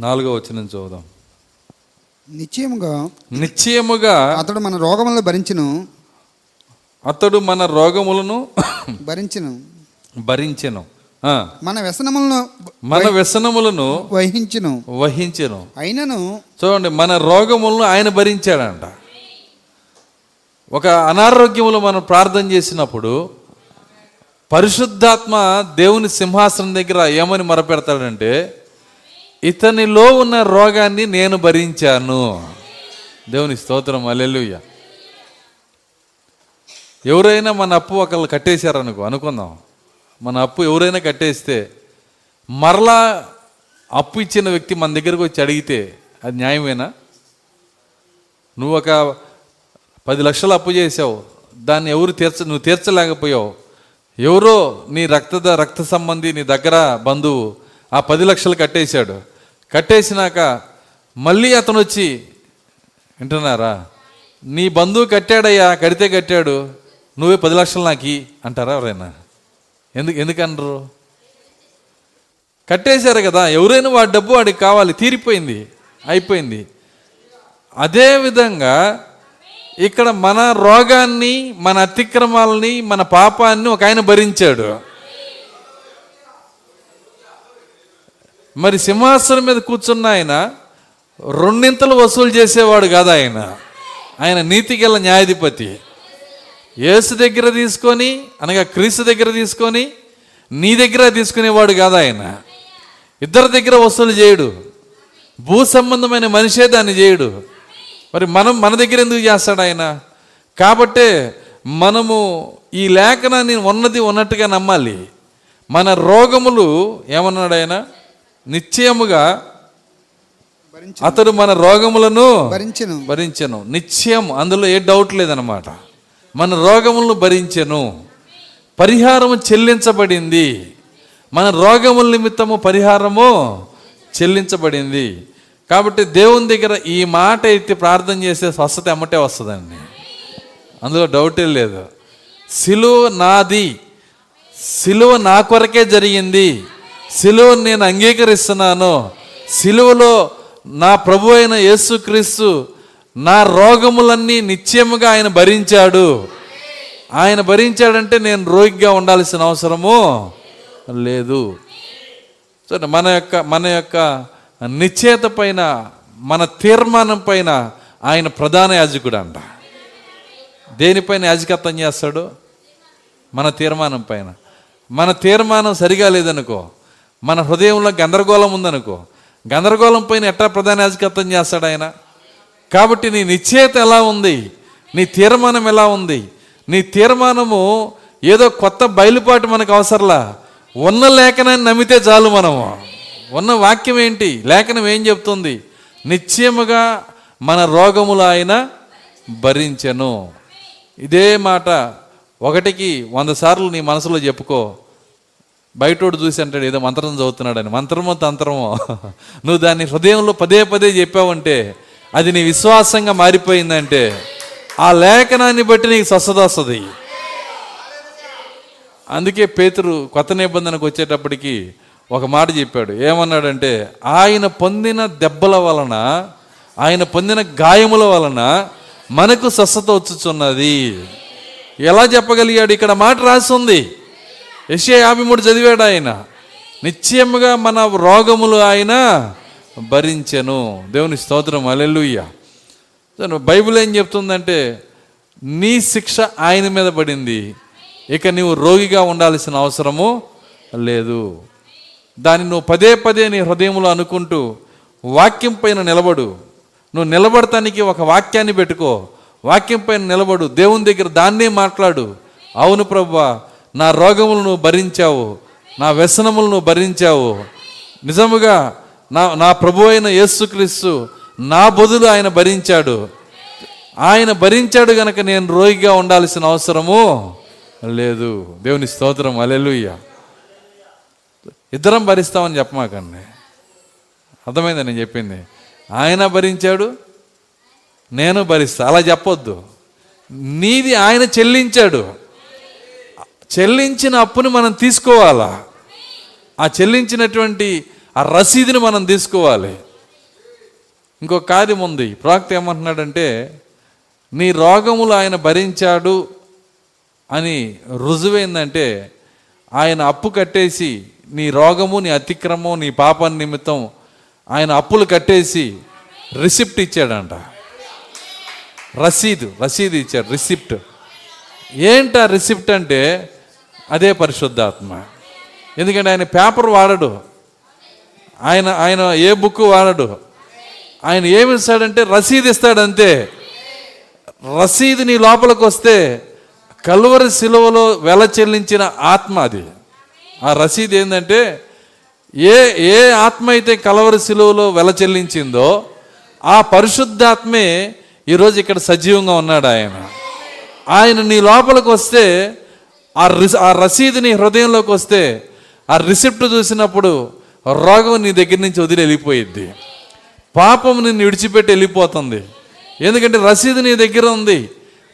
నాలుగో వచ్చిన చూద్దాం నిశ్చయముగా నిశ్చయముగా అతడు మన రోగములను భరించును. అతడు మన రోగములను భరించను. భరించెను. మన వ్యసనములను మన వ్యసనములను వహించును. వహించెను. అయినను చూడండి మన రోగములను ఆయన భరించాడంట. ఒక అనారోగ్యములు మనం ప్రార్థన చేసినప్పుడు పరిశుద్ధాత్మ దేవుని సింహాసనం దగ్గర ఏమని మొరపెడతాడంటే ఇతనిలో ఉన్న రోగాన్ని నేను భరించాను. దేవుని స్తోత్రం అల్లెలుయ్య ఎవరైనా మన అప్పు ఒకళ్ళు కట్టేశారనుకో అనుకుందాం. మన అప్పు ఎవరైనా కట్టేస్తే మరలా అప్పు ఇచ్చిన వ్యక్తి మన దగ్గరకు వచ్చి అడిగితే అది న్యాయమేనా? నువ్వు ఒక పది లక్షలు అప్పు చేసావు దాన్ని ఎవరు తీర్చ నువ్వు తీర్చలేకపోయావు. ఎవరో నీ రక్త రక్త సంబంధి నీ దగ్గర బంధువు ఆ పది లక్షలు కట్టేశాడు. కట్టేసినాక మళ్ళీ అతను వచ్చి వింటున్నారా? నీ బంధువు కట్టాడయ్యా కడితే కట్టాడు నువ్వే పది లక్షలు నాకు అంటారా ఎవరైనా? ఎందుకు ఎందుకనరు కట్టేశారు కదా ఎవరైనా వాడి డబ్బు వాడికి కావాలి తీరిపోయింది అయిపోయింది. అదేవిధంగా ఇక్కడ మన రోగాన్ని మన అతిక్రమాలని మన పాపాన్ని ఒక ఆయన భరించాడు. మరి సింహాసనం మీద కూర్చున్న ఆయన రెండింతలు వసూలు చేసేవాడు కాదు ఆయన. ఆయన నీతిగల న్యాయాధిపతి. యేసు దగ్గర తీసుకొని అనగా క్రీస్తు దగ్గర తీసుకొని నీ దగ్గర తీసుకునేవాడు కాదు ఆయన. ఇద్దరి దగ్గర వసూలు చేయడు. భూ సంబంధమైన మనిషే దాన్ని చేయడు. మరి మనం మన దగ్గర ఎందుకు చేస్తాడు ఆయన? కాబట్టే మనము ఈ లేఖనాన్ని ఉన్నది ఉన్నట్టుగా నమ్మాలి. మన రోగములు ఏమన్నాడు ఆయన? నిశ్చయముగా అతడు మన రోగములను భరించను. భరించెను. నిశ్చయం. అందులో ఏ డౌట్ లేదనమాట మన రోగములను భరించెను. పరిహారము చెల్లించబడింది. మన రోగముల నిమిత్తము పరిహారము చెల్లించబడింది. కాబట్టి దేవుని దగ్గర ఈ మాట ఎత్తి ప్రార్థన చేసే స్వస్థత ఎమ్మటే వస్తుందండి. అందులో డౌటే లేదు. సిలువ నాది. సిలువ నా కొరకే జరిగింది. సిలువను నేను అంగీకరిస్తున్నాను. సిలువలో నా ప్రభు అయిన యేసుక్రీస్తు నా రోగములన్నీ నిశ్చయముగా ఆయన భరించాడు. ఆయన భరించాడంటే నేను రోగిగా ఉండాల్సిన అవసరము లేదు. సో మన యొక్క మన యొక్క నిశ్చయత పైన మన తీర్మానం పైన ఆయన ప్రధాన యాజకుడు అంట. దేనిపైన యాజకత్వం చేస్తాడు? మన తీర్మానం పైన. మన తీర్మానం సరిగా లేదనుకో. మన హృదయంలో గందరగోళం ఉందనుకో. గందరగోళం పైన ఎట్లా ప్రధాన యాజకత్వం చేస్తాడు ఆయన? కాబట్టి నీ నిశ్చయత ఎలా ఉంది? నీ తీర్మానం ఎలా ఉంది? నీ తీర్మానము ఏదో కొత్త బయలుపాటు మనకు అవసరంలా? ఉన్న లేఖనాన్ని నమ్మితే చాలు మనము. ఉన్న వాక్యం ఏంటి? లేఖనం ఏం చెప్తుంది? నిశ్చయముగా మన రోగములు ఆయన భరించను. ఇదే మాట ఒకటికి వంద సార్లు నీ మనసులో చెప్పుకో. బయటోడు చూసి అంటాడు ఏదో మంత్రం చదువుతున్నాడని. మంత్రమో తంత్రమో? నువ్వు దాన్ని హృదయంలో పదే పదే చెప్పావంటే అది నీ విశ్వాసంగా మారిపోయిందంటే ఆ లేఖనాన్ని బట్టి నీకు స్వస్థత వస్తుంది. అందుకే పేతురు కొత్త నిబంధనకు వచ్చేటప్పటికి ఒక మాట చెప్పాడు. ఏమన్నాడంటే ఆయన పొందిన దెబ్బల వలన ఆయన పొందిన గాయముల వలన మనకు స్వస్థత వచ్చుచున్నది. ఎలా చెప్పగలిగాడు? ఇక్కడ మాట రాసి ఉంది. యెషయా యాభై మూడు చదివాడు ఆయన. నిశ్చయముగా మన రోగములు ఆయన భరించెను. దేవుని స్తోత్రం. అలెలుయ్య బైబిల్ ఏం చెప్తుందంటే నీ శిక్ష ఆయన మీద పడింది. ఇక నీవు రోగిగా ఉండాల్సిన అవసరము లేదు. దాన్ని నువ్వు పదే పదే నీ హృదయంలో అనుకుంటూ వాక్యం పైన నిలబడు. నువ్వు నిలబడటానికి ఒక వాక్యాన్ని పెట్టుకో. వాక్యం పైన నిలబడు. దేవుని దగ్గర దాన్నే మాట్లాడు. అవును ప్రభా నా రోగములు నువ్వు భరించావు నా వ్యసనములు నువ్వు భరించావు. నిజముగా నా నా ప్రభు అయిన యేసుక్రీస్తు నా బదులు ఆయన భరించాడు. ఆయన భరించాడు గనక నేను రోగిగా ఉండాల్సిన అవసరము లేదు. దేవుని స్తోత్రం అలెలుయ్య ఇద్దరం భరిస్తామని చెప్పమాకండి. అర్థమైంది నేను చెప్పింది? ఆయన భరించాడు నేను భరిస్తా. అలా చెప్పొద్దు. నీది ఆయన చెల్లించాడు. చెల్లించిన అప్పుని మనం తీసుకోవాలా? ఆ చెల్లించినటువంటి ఆ రసీదుని మనం తీసుకోవాలి. ఇంకో కార్యం ఉంది. ప్రాక్త ఏమంటున్నాడంటే నీ రోగములు ఆయన భరించాడు అని రుజువైందంటే ఆయన అప్పు కట్టేసి నీ రోగము నీ అతిక్రమం నీ పాపం నిమిత్తం ఆయన అప్పులు కట్టేసి రిసిప్ట్ ఇచ్చాడంట. రసీదు రసీదు ఇచ్చాడు రిసిప్ట్. ఏంట రిసిప్ట్ అంటే అదే పరిశుద్ధాత్మ. ఎందుకంటే ఆయన పేపర్ వాడడు. ఆయన ఆయన ఏ బుక్ వాడడు. ఆయన ఏమి ఇస్తాడంటే రసీదు ఇస్తాడు అంతే రసీదు నీ లోపలికి వస్తే కలువరి శిలువలో వెల చెల్లించిన ఆత్మ అది. ఆ రసీదు ఏంటంటే ఏ ఏ ఆత్మ అయితే కలవరి శిలువలో వెల చెల్లించిందో ఆ పరిశుద్ధాత్మే ఈరోజు ఇక్కడ సజీవంగా ఉన్నాడు ఆయన. ఆయన నీ లోపలికి వస్తే ఆ రిస్ ఆ రసీదు నీ హృదయంలోకి వస్తే ఆ రిసిప్ట్ చూసినప్పుడు రోగం నీ దగ్గర నుంచి వదిలి వెళ్ళిపోయిద్ది. పాపం నిన్ను విడిచిపెట్టి వెళ్ళిపోతుంది. ఎందుకంటే రసీదు నీ దగ్గర ఉంది.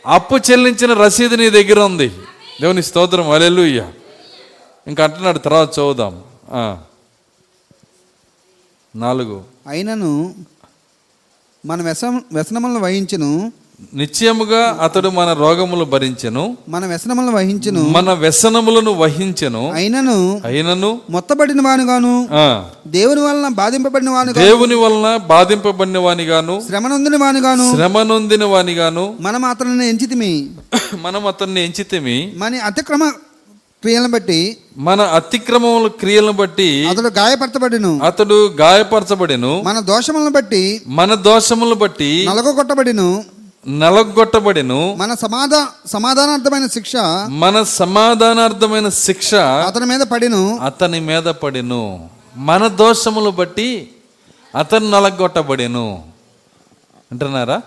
అప్పు చెల్లించిన రసీదు నీ దగ్గర ఉంది. దేవుని స్తోత్రం. అలెలుయ్య ఇంకా అంటున్నాడు తర్వాత చదువుదాం నాలుగు. అయినను మన వ్యస వ్యసనములను వహించను. నిశ్చయముగా అతడు మన రోగములు భరించెను. మన వ్యసనములను వహించును. మన వ్యసనములను వహించెను. అయినను అయినను. మొత్తబడిన వానుగాను. దేవుని వలన బాధింపబడిన వానుగా దేవుని వలన బాధింపబడిన వానిగాను. శ్రమనొందిన వానుగాను. శ్రమ నొందిన వానిగాను. మనం అతనిని ఎంచితిమి. మనం అతన్ని ఎంచితిమి. మన అతిక్రమ క్రియలను బట్టి. మన అతిక్రమముల క్రియలను బట్టి. అతడు గాయపరచబడిను. అతడు గాయపరచబడెను. మన దోషములను బట్టి. మన దోషములను బట్టి. నలగొట్టబడిను నలగొట్టబడెను. మన సమాధా సమాధానార్థమైన శిక్ష మన సమాధానార్థమైన శిక్ష అతని మీద పడిను. అతని మీద పడెను. మన దోషములు బట్టి అతను నలగొట్టబడెను. అంటున్నారా?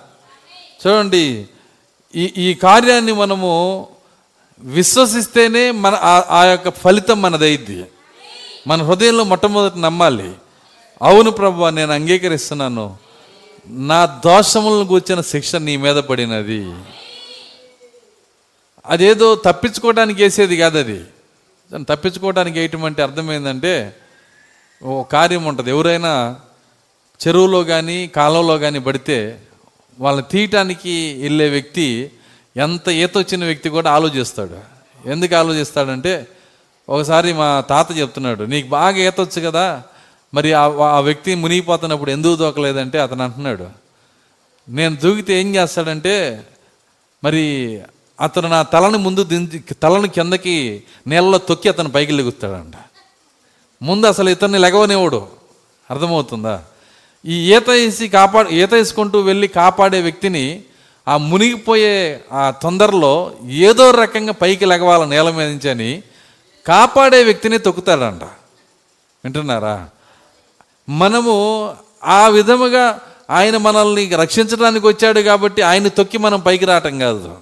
చూడండి ఈ ఈ కార్యాన్ని మనము విశ్వసిస్తేనే మన ఆ- ఆ యొక్క ఫలితం మనదైద్ది. మన హృదయంలో మొట్టమొదటి నమ్మాలి. అవును ప్రభు నేను అంగీకరిస్తున్నాను. నా దోషములను కూర్చిన శిక్ష నీ మీద పడినది. అదేదో తప్పించుకోవడానికి వేసేది కాదు అది దాన్ని తప్పించుకోవడానికి వేయటం అంటే అర్థమైందంటే ఓ కార్యం ఉంటుంది. ఎవరైనా చెరువులో కానీ కాలంలో కానీ పడితే వాళ్ళని తీయటానికి వెళ్ళే వ్యక్తి ఎంత ఈత వచ్చిన వ్యక్తి కూడా ఆలోచిస్తాడు. ఎందుకు ఆలోచిస్తాడంటే ఒకసారి మా తాత చెప్తున్నాడు నీకు బాగా ఈత వచ్చు కదా మరి ఆ ఆ వ్యక్తి మునిగిపోతున్నప్పుడు ఎందుకు దూకలేదంటే అతను అంటున్నాడు నేను దూకితే ఏం చేస్తాడంటే మరి అతను నా తలను ముందు దించి తలను కిందకి నీళ్ళలో తొక్కి అతను పైకి లెగుస్తాడంట. ముందు అసలు ఇతన్ని లెగవనివ్వడు. అర్థమవుతుందా? ఈ ఈత వేసి కాపా ఈత వేసుకుంటూ వెళ్ళి కాపాడే వ్యక్తిని ఆ మునిగిపోయే ఆ తొందరలో ఏదో రకంగా పైకి లెగవాల నేల మీద నుంచి అని కాపాడే వ్యక్తిని తొక్కుతాడంట. వింటున్నారా? మనము ఆ విధముగా ఆయన మనల్ని రక్షించడానికి వచ్చాడు కాబట్టి ఆయన తొక్కి మనం పైకి రావటం కాదు.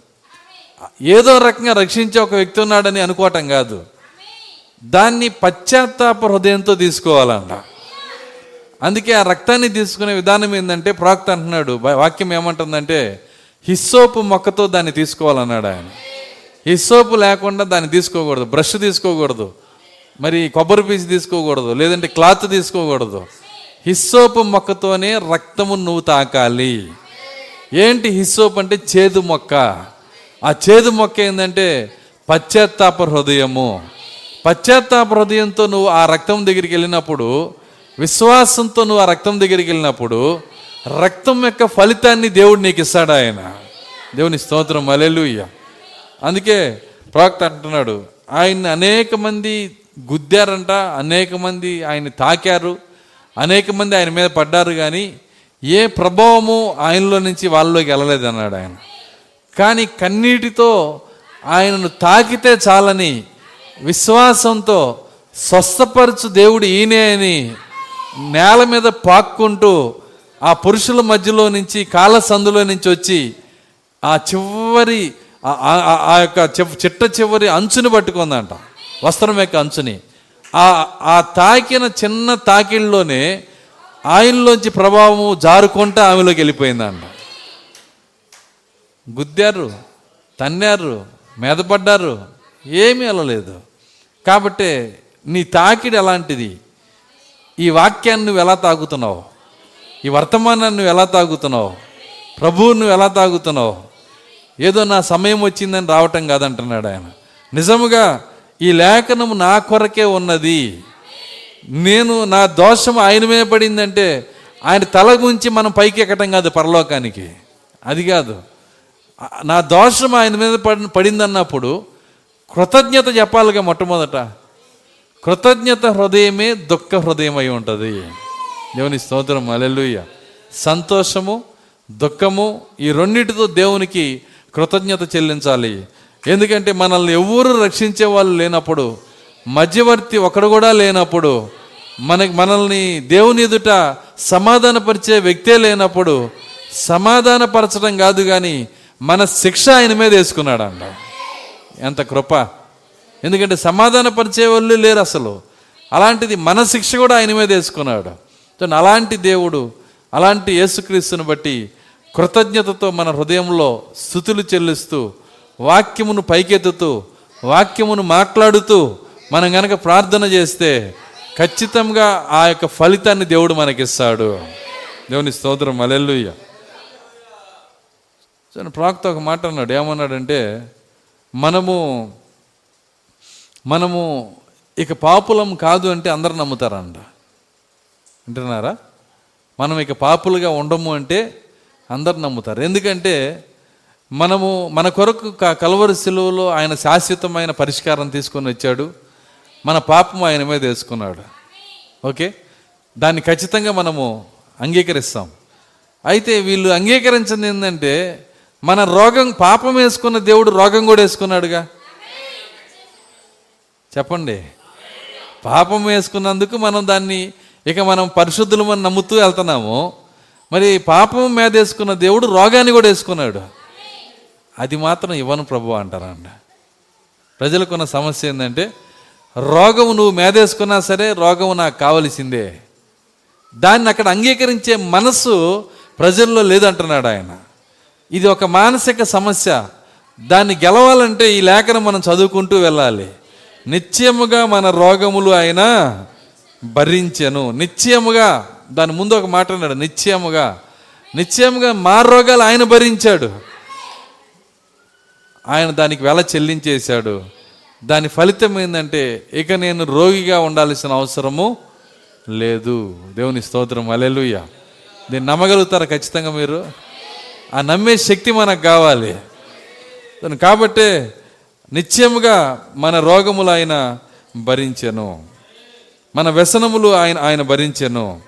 ఏదో రకంగా రక్షించే ఒక వ్యక్తి ఉన్నాడని అనుకోవటం కాదు. దాన్ని పశ్చాత్తాప హృదయంతో తీసుకోవాలంట. అందుకే ఆ రక్తాన్ని తీసుకునే విధానం ఏంటంటే ప్రాక్త అంటున్నాడు. వాక్యం ఏమంటుందంటే హిస్సోపు మొక్కతో దాన్ని తీసుకోవాలన్నాడు ఆయన. హిస్సోపు లేకుండా దాన్ని తీసుకోకూడదు. బ్రష్ తీసుకోకూడదు. మరి కొబ్బరి పీసు తీసుకోకూడదు. లేదంటే క్లాత్ తీసుకోకూడదు. హిస్సోపు మొక్కతోనే రక్తము నువ్వు తాకాలి. ఏంటి హిస్సోప్ అంటే చేదు మొక్క? ఆ చేదు మొక్క ఏంటంటే పశ్చాత్తాప హృదయము. పశ్చాత్తాప హృదయంతో నువ్వు ఆ రక్తం దగ్గరికి వెళ్ళినప్పుడు విశ్వాసంతో నువ్వు ఆ రక్తం దగ్గరికి వెళ్ళినప్పుడు రక్తం యొక్క ఫలితాన్ని దేవుడు నీకు ఇస్తాడు ఆయన. దేవుని స్తోత్రం అలెలుయ్య అందుకే ప్రవక్త అంటున్నాడు ఆయన్ని అనేక మంది గుద్దారంట అనేక మంది ఆయన తాకారు అనేక మంది ఆయన మీద పడ్డారు కానీ ఏ ప్రభావము ఆయనలో నుంచి వాళ్ళలోకి వెళ్ళలేదన్నాడు ఆయన. కానీ కన్నీటితో ఆయనను తాకితే చాలని విశ్వాసంతో స్వస్థపరచు దేవుడు ఈయనే అని నేల మీద పాక్కుంటూ ఆ పురుషుల మధ్యలో నుంచి కాళ్ళ సందులో నుంచి వచ్చి ఆ చివరి ఆ- యొక్క చిట్ట చివరి అంచుని పట్టుకుందంట. వస్త్రం యొక్క అంచుని. ఆ ఆ తాకిన చిన్న తాకిళ్ళలోనే ఆయనలోంచి ప్రభావము జారుకుంటా ఆమెలోకి వెళ్ళిపోయిందంట. గుద్దారు తన్నారు మీదపడ్డారు ఏమీ వెళ్ళలేదు. కాబట్టి నీ తాకిడి ఎలాంటిది? ఈ వాక్యాన్ని నువ్వు ఎలా తాగుతున్నావు? ఈ వర్తమానాన్ని నువ్వు ఎలా తాగుతున్నావు? ప్రభువు నువ్వు ఎలా తాగుతున్నావు? ఏదో నా సమయం వచ్చిందని రావటం కాదంటున్నాడు ఆయన. నిజముగా ఈ లేఖనం నా కొరకే ఉన్నది. నేను నా దోషం ఆయన మీద పడిందంటే ఆయన తల గురించి మనం పైకి ఎక్కటం కాదు పరలోకానికి. అది కాదు. నా దోషం ఆయన మీద పడి పడిందన్నప్పుడు కృతజ్ఞత చెప్పాలిగా మొట్టమొదట. కృతజ్ఞత హృదయమే దుఃఖ హృదయం అయి ఉంటుంది. దేవుని స్తోత్రం. అలెలుయ్య సంతోషము దుఃఖము ఈ రెండిటితో దేవునికి కృతజ్ఞత చెల్లించాలి. ఎందుకంటే మనల్ని ఎవరు రక్షించే వాళ్ళు లేనప్పుడు మధ్యవర్తి ఒకడు కూడా లేనప్పుడు మనకి మనల్ని దేవుని ఎదుట సమాధానపరిచే వ్యక్తే లేనప్పుడు సమాధానపరచడం కాదు కానీ మన శిక్ష ఆయన మీద అంట ఎంత కృప. ఎందుకంటే సమాధానపరిచే వాళ్ళు లేరు అసలు. అలాంటిది మన శిక్ష కూడా ఆయన మీద వేసుకున్నాడు. అలాంటి దేవుడు అలాంటి యేసుక్రీస్తుని బట్టి కృతజ్ఞతతో మన హృదయంలో స్థుతులు చెల్లిస్తూ వాక్యమును పైకెత్తుతూ వాక్యమును మాట్లాడుతూ మనం గనక ప్రార్థన చేస్తే ఖచ్చితంగా ఆ యొక్క ఫలితాన్ని దేవుడు మనకిస్తాడు. దేవుని స్తోత్రం. అలెల్లుయ్య ప్రాక్త ఒక మాట అన్నాడు. ఏమన్నాడంటే మనము మనము ఇక పాపులం కాదు అంటే అందరు నమ్ముతారంట. వింటున్నారా? మనం ఇక పాపులుగా ఉండము అంటే అందరు నమ్ముతారు. ఎందుకంటే మనము మన కొరకు కలవరి సెలువులో ఆయన శాశ్వతమైన పరిష్కారం తీసుకొని వచ్చాడు. మన పాపం ఆయన మీద వేసుకున్నాడు. ఓకే? దాన్ని ఖచ్చితంగా మనము అంగీకరిస్తాం. అయితే వీళ్ళు అంగీకరించింది ఏంటంటే మన రోగం పాపం వేసుకున్న దేవుడు రోగం కూడా వేసుకున్నాడుగా. చెప్పండి. పాపం వేసుకున్నందుకు మనం దాన్ని ఇక మనం పరిశుద్ధులమని నమ్ముతూ వెళ్తున్నాము. మరి పాపం మీద వేసుకున్న దేవుడు రోగాన్ని కూడా వేసుకున్నాడు. అది మాత్రం ఇవ్వను ప్రభు అంటారండి ప్రజలకున్న సమస్య ఏంటంటే రోగము నువ్వు మేదేసుకున్నా సరే రోగము నాకు కావలసిందే. దాన్ని అక్కడ అంగీకరించే మనసు ప్రజల్లో లేదంటున్నాడు ఆయన. ఇది ఒక మానసిక సమస్య. దాన్ని గెలవాలంటే ఈ లేఖను మనం చదువుకుంటూ వెళ్ళాలి. నిత్యముగా మన రోగములు ఆయన భరించను. నిత్యముగా దాని ముందు ఒక మాట అన్నాడు నిత్యముగా నిత్యముగా మా రోగాలు ఆయన భరించాడు. ఆయన దానికి వెల చెల్లించేశాడు. దాని ఫలితం ఏంటంటే ఇక నేను రోగిగా ఉండాల్సిన అవసరము లేదు. దేవుని స్తోత్రం. అలెలుయ్య దీన్ని నమ్మగలుగుతారా ఖచ్చితంగా మీరు? ఆ నమ్మే శక్తి మనకు కావాలి. కాబట్టే నిత్యముగా మన రోగములు ఆయన భరించెను. మన వ్యసనములు ఆయన ఆయన భరించెను.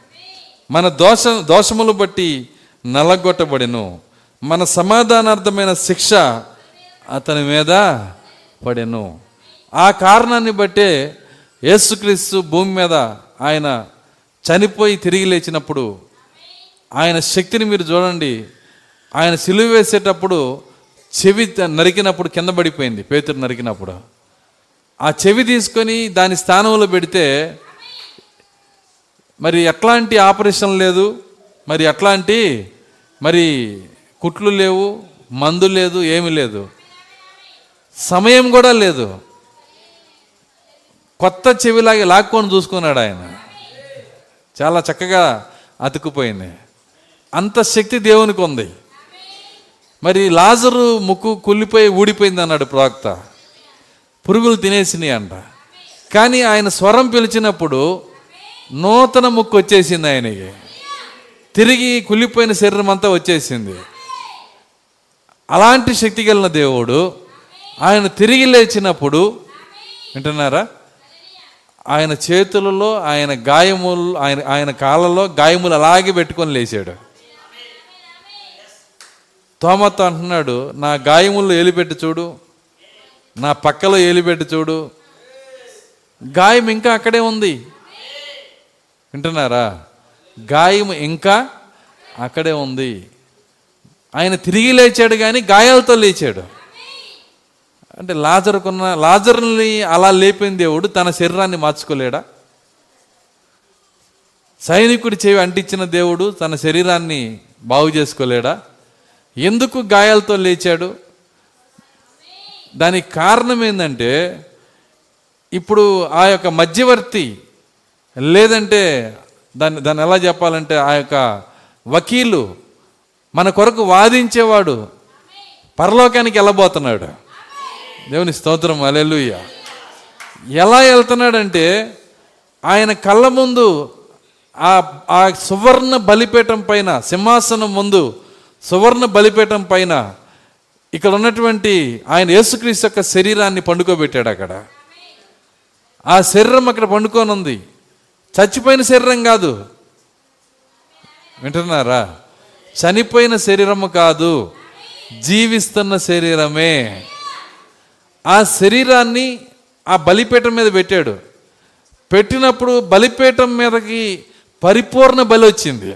మన దోష దోషములు బట్టి నలగొట్టబడెను. మన సమాధానార్థమైన శిక్ష అతని మీద పడెను. ఆ కారణాన్ని బట్టే యేసుక్రీస్తు భూమి మీద ఆయన చనిపోయి తిరిగి లేచినప్పుడు ఆయన శక్తిని మీరు చూడండి. ఆయన సిలువ వేసేటప్పుడు చెవి నరికినప్పుడు కింద పడిపోయింది పేతురు నరికినప్పుడు. ఆ చెవి తీసుకొని దాని స్థానంలో పెడితే మరి ఎట్లాంటి ఆపరేషన్ లేదు మరి ఎట్లాంటి మరి కుట్లు లేవు మందు లేదు ఏమీ లేదు. సమయం కూడా లేదు. కొత్త చెవిలాగి లాక్కొని చూసుకున్నాడు ఆయన. చాలా చక్కగా అతుకుపోయింది అంత శక్తి దేవునికి ఉంది. మరి లాజరు ముక్కు కుళ్ళిపోయి ఊడిపోయింది అన్నాడు ప్రవక్త. పురుగులు తినేసినాయి అంట. కానీ ఆయన స్వరం పిలిచినప్పుడు నూతన ముక్కు వచ్చేసింది ఆయనకి. తిరిగి కుళ్ళిపోయిన శరీరం అంతా వచ్చేసింది. అలాంటి శక్తి కలిగిన దేవుడు ఆయన తిరిగి లేచినప్పుడు వింటున్నారా? ఆయన చేతులలో ఆయన గాయములు ఆయన ఆయన కాళ్ళలో గాయములు అలాగే పెట్టుకొని లేచాడు. తోమతో అంటున్నాడు నా గాయములు ఏలిపెట్టి చూడు నా పక్కలో ఏలిపెట్టి చూడు. గాయం ఇంకా అక్కడే ఉంది. వింటున్నారా? గాయం ఇంకా అక్కడే ఉంది. ఆయన తిరిగి లేచాడు కానీ గాయాలతో లేచాడు. అంటే లాజరుకున్న లాజరుని అలా లేపిన దేవుడు తన శరీరాన్ని మార్చుకోలేడా? సైనికుడి చేవి అంటించిన దేవుడు తన శరీరాన్ని బాగు చేసుకోలేడా? ఎందుకు గాయాలతో లేచాడు? దానికి కారణం ఏంటంటే ఇప్పుడు ఆ యొక్క మధ్యవర్తి లేదంటే దాన్ని దాన్ని ఎలా చెప్పాలంటే ఆ యొక్క వకీలు మన కొరకు వాదించేవాడు పరలోకానికి వెళ్ళబోతున్నాడు. దేవుని స్తోత్రం అలెలుయ్య ఎలా వెళ్తున్నాడంటే ఆయన కళ్ళ ముందు ఆ ఆ సువర్ణ బలిపీఠం పైన సింహాసనం ముందు సువర్ణ బలిపీఠం పైన ఇక్కడ ఉన్నటువంటి ఆయన యేసుక్రీస్తు యొక్క శరీరాన్ని పండుకోబెట్టాడు అక్కడ. ఆ శరీరం అక్కడ పండుకొని ఉంది చచ్చిపోయిన శరీరం కాదు. వింటున్నారా? చనిపోయిన శరీరము కాదు. జీవిస్తున్న శరీరమే. ఆ శరీరాన్ని ఆ బలిపీఠం మీద పెట్టాడు. పెట్టినప్పుడు బలిపీఠం మీదకి పరిపూర్ణ బలి వచ్చింది.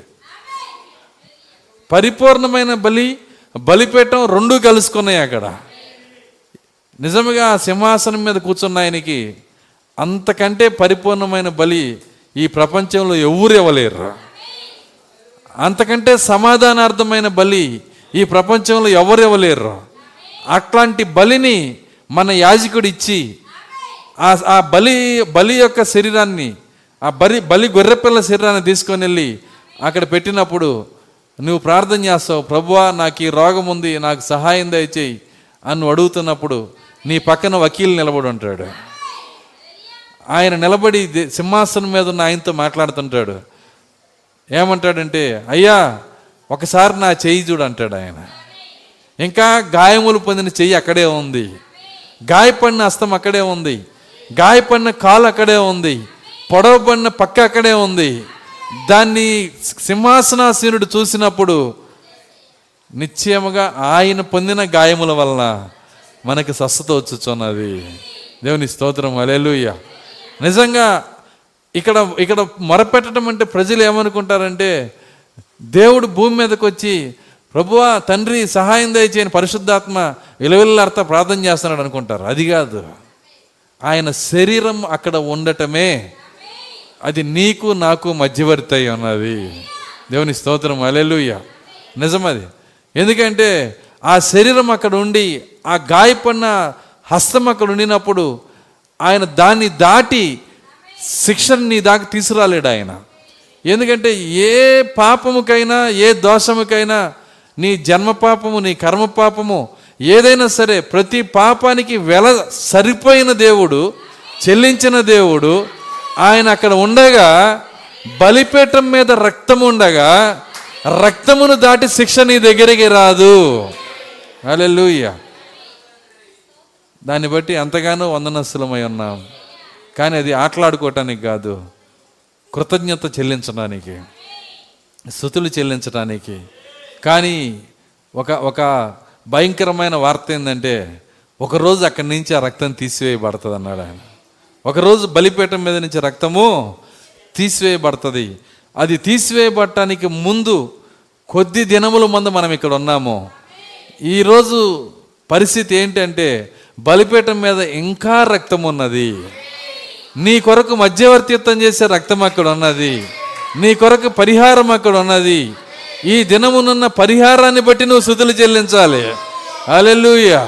పరిపూర్ణమైన బలి బలిపీఠం రెండు కలుసుకున్నాయి అక్కడ. నిజంగా ఆ సింహాసనం మీద కూర్చున్న ఆయనకి అంతకంటే పరిపూర్ణమైన బలి ఈ ప్రపంచంలో ఎవరు ఇవ్వలేరు. అంతకంటే సమాధానార్థమైన బలి ఈ ప్రపంచంలో ఎవరు ఇవ్వలేరు. అట్లాంటి బలిని మన యాజకుడు ఇచ్చి ఆ ఆ బలి బలి యొక్క శరీరాన్ని ఆ బలి బలి గొర్రెపిల్ల శరీరాన్ని తీసుకొని వెళ్ళి అక్కడ పెట్టినప్పుడు నువ్వు ప్రార్థన చేస్తావు ప్రభువా నాకు ఈ రోగం ఉంది నాకు సహాయం దయచేయి అని అడుగుతున్నప్పుడు నీ పక్కన వకీలు నిలబడి ఉంటాడు. ఆయన నిలబడి సింహాసనం మీద ఉన్న ఆయనతో మాట్లాడుతుంటాడు. ఏమంటాడంటే అయ్యా ఒకసారి నా చెయ్యి చూడు అంటాడు ఆయన. ఇంకా గాయములు పొందిన చెయ్యి అక్కడే ఉంది. గాయపడిన హస్తం అక్కడే ఉంది. గాయపడిన కాలు అక్కడే ఉంది. పొడవబడిన పక్క అక్కడే ఉంది. దాన్ని సింహాసనాసీనుడు చూసినప్పుడు నిశ్చయముగా ఆయన పొందిన గాయముల వలన మనకి స్వస్థత వచ్చుచున్నది. దేవుని స్తోత్రం. అలెలుయ్య నిజంగా ఇక్కడ ఇక్కడ మొరపెట్టడం అంటే ప్రజలు ఏమనుకుంటారంటే దేవుడు భూమి మీదకి వచ్చి ప్రభువా తండ్రి సహాయం దయచేయని పరిశుద్ధాత్మ విలువెల్లార్త ప్రార్థన చేస్తున్నాడు అనుకుంటారు. అది కాదు. ఆయన శరీరం అక్కడ ఉండటమే. అది నీకు నాకు మధ్యవర్తి అయి ఉన్నది. దేవుని స్తోత్రం. అలెలుయ్య నిజమది ఎందుకంటే ఆ శరీరం అక్కడ ఉండి ఆ గాయపడిన హస్తం అక్కడ ఉండినప్పుడు ఆయన దాన్ని దాటి శిక్షను నీ దాకా తీసుకురాలేడు ఆయన. ఎందుకంటే ఏ పాపముకైనా ఏ దోషముకైనా నీ జన్మ పాపము నీ కర్మ పాపము ఏదైనా సరే ప్రతి పాపానికి వెల సరిపోయిన దేవుడు చెల్లించిన దేవుడు ఆయన అక్కడ ఉండగా బలిపీఠం మీద రక్తం ఉండగా రక్తమును దాటి శిక్ష నీ దగ్గరికి రాదు. అలెలుయ్య దాన్ని బట్టి ఎంతగానో వందనస్తులమై ఉన్నాం. కానీ అది ఆటలాడుకోవటానికి కాదు. కృతజ్ఞత చెల్లించడానికి స్థుతులు చెల్లించడానికి కానీ ఒక ఒక భయంకరమైన వార్త ఏంటంటే ఒకరోజు అక్కడి నుంచి ఆ రక్తం తీసివేయబడుతుంది అన్నాడు ఆయన. ఒకరోజు బలిపీఠం మీద నుంచి రక్తము తీసివేయబడుతుంది. అది తీసివేయబడటానికి ముందు కొద్ది దినముల ముందు మనం ఇక్కడ ఉన్నాము. ఈరోజు పరిస్థితి ఏంటంటే బలిపీఠం మీద ఇంకా రక్తం ఉన్నది. నీ కొరకు మధ్యవర్తిత్వం చేసే రక్తం అక్కడ ఉన్నది. నీ కొరకు పరిహారం అక్కడ ఉన్నది. ఈ దినమునున్న పరిహారాన్ని బట్టి నువ్వు శుతులు చెల్లించాలి. అలెలుయ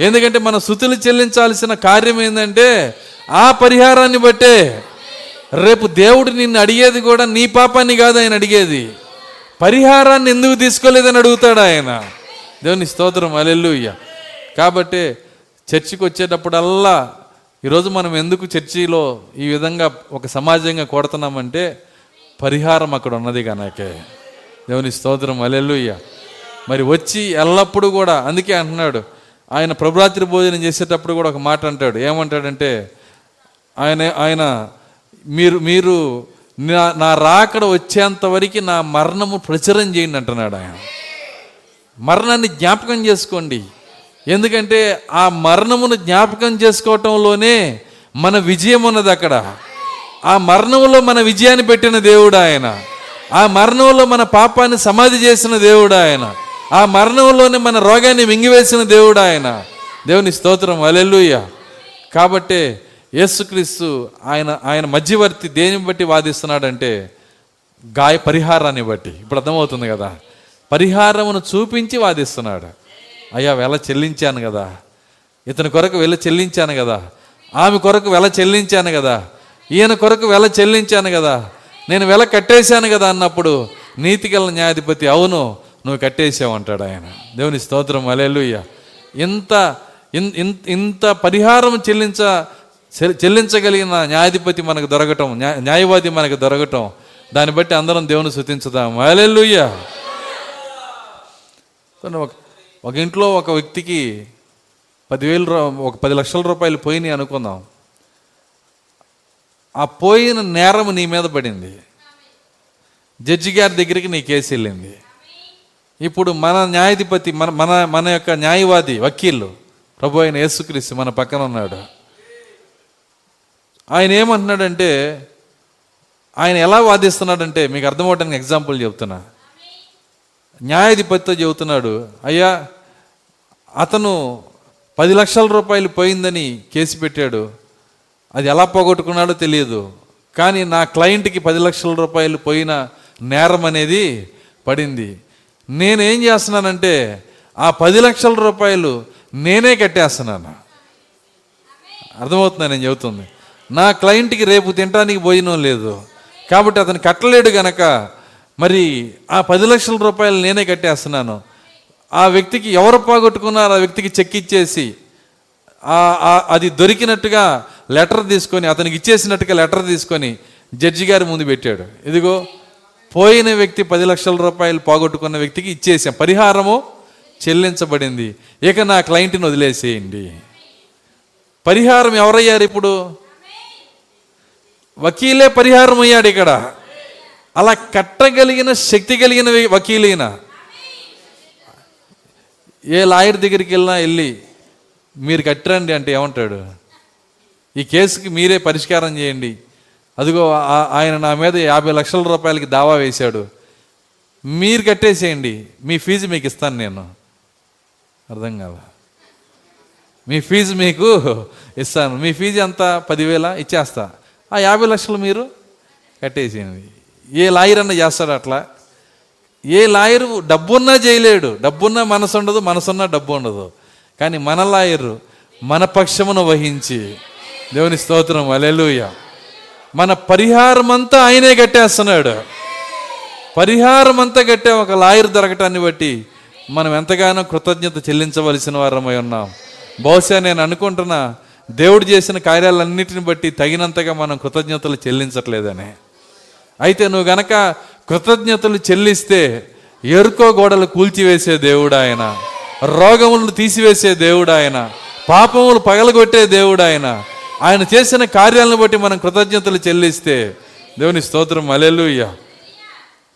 ఎందుకంటే మన శుతులు చెల్లించాల్సిన కార్యం ఏంటంటే ఆ పరిహారాన్ని బట్టే రేపు దేవుడు నిన్ను అడిగేది కూడా నీ పాపాన్ని కాదు ఆయన అడిగేది. పరిహారాన్ని ఎందుకు తీసుకోలేదని అడుగుతాడు ఆయన. దేవుని స్తోత్రం అలెల్లుయ్య కాబట్టి చర్చికి వచ్చేటప్పుడల్లా ఈరోజు మనం ఎందుకు చర్చిలో ఈ విధంగా ఒక సమాజంగా కొడుతున్నామంటే పరిహారం అక్కడ ఉన్నది కనుకే దేవుని స్తోత్రం అలెల్లుయ్య మరి వచ్చి ఎల్లప్పుడూ కూడా అందుకే అంటున్నాడు. ఆయన ప్రభురాత్రి భోజనం చేసేటప్పుడు కూడా ఒక మాట అంటాడు. ఏమంటాడంటే ఆయన ఆయన మీరు మీరు నా నా రాకడ వచ్చేంత వరకు నా మరణము ప్రచురం చేయండి అంటున్నాడు ఆయన. మరణాన్ని జ్ఞాపకం చేసుకోండి. ఎందుకంటే ఆ మరణమును జ్ఞాపకం చేసుకోవటంలోనే మన విజయం ఉన్నది అక్కడ ఆ మరణంలో మన విజయాన్ని పెట్టిన దేవుడు ఆయన. ఆ మరణంలో మన పాపాన్ని సమాధి చేసిన దేవుడు ఆయన. ఆ మరణంలోనే మన రోగాన్ని మింగివేసిన దేవుడు ఆయన. దేవుని స్తోత్రం. అలెల్లుయ్య కాబట్టే యేసుక్రీస్తు ఆయన ఆయన మధ్యవర్తి దేని బట్టి వాదిస్తున్నాడంటే గాయ పరిహారాన్ని బట్టి. ఇప్పుడు అర్థమవుతుంది కదా. పరిహారమును చూపించి వాదిస్తున్నాడు. అయ్యా వెల చెల్లించాను కదా. ఇతని కొరకు వెల చెల్లించాను కదా. ఆమె కొరకు వెల చెల్లించాను కదా. ఈయన కొరకు వెల చెల్లించాను కదా. నేను వెల కట్టేశాను కదా అన్నప్పుడు నీతిగల న్యాయాధిపతి అవును నువ్వు కట్టేసావు అంటాడు ఆయన. దేవుని స్తోత్రం అలెలుయ్య ఇంత ఇన్- ఇంత పరిహారం చెల్లించ చె- చెల్లించగలిగిన న్యాయాధిపతి మనకు దొరకటం న్యాయ- న్యాయవాది మనకు దొరకటం దాన్ని బట్టి అందరం దేవుని శుతించుదాం అలెలుయ్య ఒక ఒక ఇంట్లో ఒక వ్యక్తికి పదివేలు రూ- ఒక పది లక్షల రూపాయలు పోయినాయి అనుకుందాం. ఆ పోయిన నేరం నీ మీద పడింది. జడ్జి గారి దగ్గరికి నీ కేసు వెళ్ళింది. ఇప్పుడు మన న్యాయాధిపతి మన మన మన యొక్క న్యాయవాది వకీలు ప్రభు అయిన యేసుక్రీస్తు మన పక్కన ఉన్నాడు. ఆయన ఏమంటున్నాడంటే ఆయన ఎలా వాదిస్తున్నాడంటే మీకు అర్థమవడానికి ఎగ్జాంపుల్ చెప్తున్నా. న్యాయాధిపతితో చెబుతున్నాడు అయ్యా అతను పది లక్షల రూపాయలు పోయిందని కేసు పెట్టాడు. అది ఎలా పోగొట్టుకున్నాడో తెలియదు. కానీ నా క్లయింట్కి పది లక్షల రూపాయలు పోయిన నేరం అనేది పడింది. నేనేం చేస్తున్నానంటే ఆ పది లక్షల రూపాయలు నేనే కట్టేస్తున్నాను. అర్థమవుతుందా నేను చెబుతుంది? నా క్లయింట్కి రేపు తినడానికి భోజనం లేదు. కాబట్టి అతను కట్టలేడు గనక మరి ఆ పది లక్షల రూపాయలు నేనే కట్టేస్తున్నాను. ఆ వ్యక్తికి ఎవరు పోగొట్టుకున్నారో ఆ వ్యక్తికి చెక్ ఇచ్చేసి అది దొరికినట్టుగా లెటర్ తీసుకొని అతనికి ఇచ్చేసినట్టుగా లెటర్ తీసుకొని జడ్జి గారి ముందు పెట్టాడు. ఇదిగో పోయిన వ్యక్తి పది లక్షల రూపాయలు పోగొట్టుకున్న వ్యక్తికి ఇచ్చేసాం పరిహారము చెల్లించబడింది. ఇక నా క్లయింట్ని వదిలేసేయండి. పరిహారం ఎవరయ్యారు ఇప్పుడు? వకీలే పరిహారం అయ్యాడు ఇక్కడ. అలా కట్టగలిగిన శక్తి కలిగిన వకీలైన. ఏ లాయర్ దగ్గరికి వెళ్ళినా వెళ్ళి మీరు కట్టరండి అంటే ఏమంటాడు? ఈ కేసుకి మీరే పరిష్కారం చేయండి. అదిగో ఆయన నా మీద యాభై లక్షల రూపాయలకి దావా వేశాడు. మీరు కట్టేసేయండి. మీ ఫీజు మీకు ఇస్తాను నేను. అర్థం కాదా మీ ఫీజు మీకు ఇస్తాను. మీ ఫీజు ఎంత? పదివేల? ఇచ్చేస్తా. ఆ యాభై లక్షలు మీరు కట్టేసేయండి. ఏ లాయర్ అన్న చేస్తాడు అట్లా. ఏ లాయరు డబ్బున్నా చేయలేడు. డబ్బున్నా మనసు ఉండదు మనసున్నా డబ్బు ఉండదు కానీ మన లాయరు మన పక్షమును వహించి దేవుని స్తోత్రం అలెలుయ మన పరిహారం అంతా ఆయనే కట్టేస్తున్నాడు. పరిహారం అంతా కట్టే ఒక లాయర్ దొరకటాన్ని బట్టి మనం ఎంతగానో కృతజ్ఞత చెల్లించవలసిన వారమై ఉన్నాం. బహుశా నేను అనుకుంటున్నా దేవుడు చేసిన కార్యాలన్నిటిని బట్టి తగినంతగా మనం కృతజ్ఞతలు చెల్లించట్లేదని. అయితే నువ్వు గనక కృతజ్ఞతలు చెల్లిస్తే ఎరుకో గోడలు కూల్చివేసే దేవుడు ఆయన రోగములను తీసివేసే దేవుడు ఆయన పాపములు పగలగొట్టే దేవుడు ఆయన ఆయన చేసిన కార్యాలను బట్టి మనం కృతజ్ఞతలు చెల్లిస్తే దేవుని స్తోత్రం అలెలుయ్య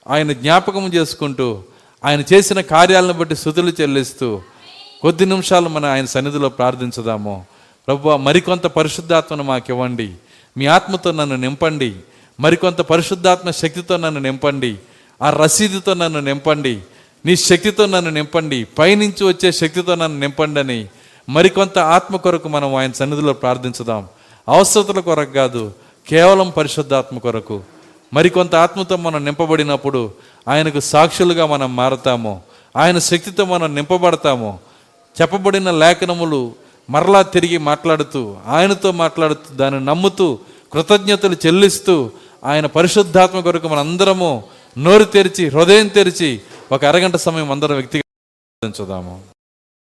ఆయన జ్ఞాపకం చేసుకుంటూ ఆయన చేసిన కార్యాలను బట్టి శుతులు చెల్లిస్తూ కొద్ది నిమిషాలు మన ఆయన సన్నిధిలో ప్రార్థించదాము. ప్రభు మరికొంత పరిశుద్ధాత్మను మాకు ఇవ్వండి మీ ఆత్మతో నన్ను నింపండి. మరికొంత పరిశుద్ధాత్మ శక్తితో నన్ను నింపండి. ఆ రసీదుతో నన్ను నింపండి. నీ శక్తితో నన్ను నింపండి. పైనుంచి వచ్చే శక్తితో నన్ను నింపండి అని మరికొంత ఆత్మ కొరకు మనం ఆయన సన్నిధిలో ప్రార్థించుదాం. అవసరతల కొరకు కాదు కేవలం పరిశుద్ధాత్మ కొరకు. మరికొంత ఆత్మతో మనం నింపబడినప్పుడు ఆయనకు సాక్షులుగా మనం మారతాము. ఆయన శక్తితో మనం నింపబడతాము. చెప్పబడిన లేఖనములు మరలా తిరిగి మాట్లాడుతూ ఆయనతో మాట్లాడుతూ దాన్ని నమ్ముతూ కృతజ్ఞతలు చెల్లిస్తూ ఆయన పరిశుద్ధాత్మ కొరకు మనందరము నోరు తెరిచి హృదయం తెరిచి ఒక అరగంట సమయం అందరం వ్యక్తిగా చూద్దాము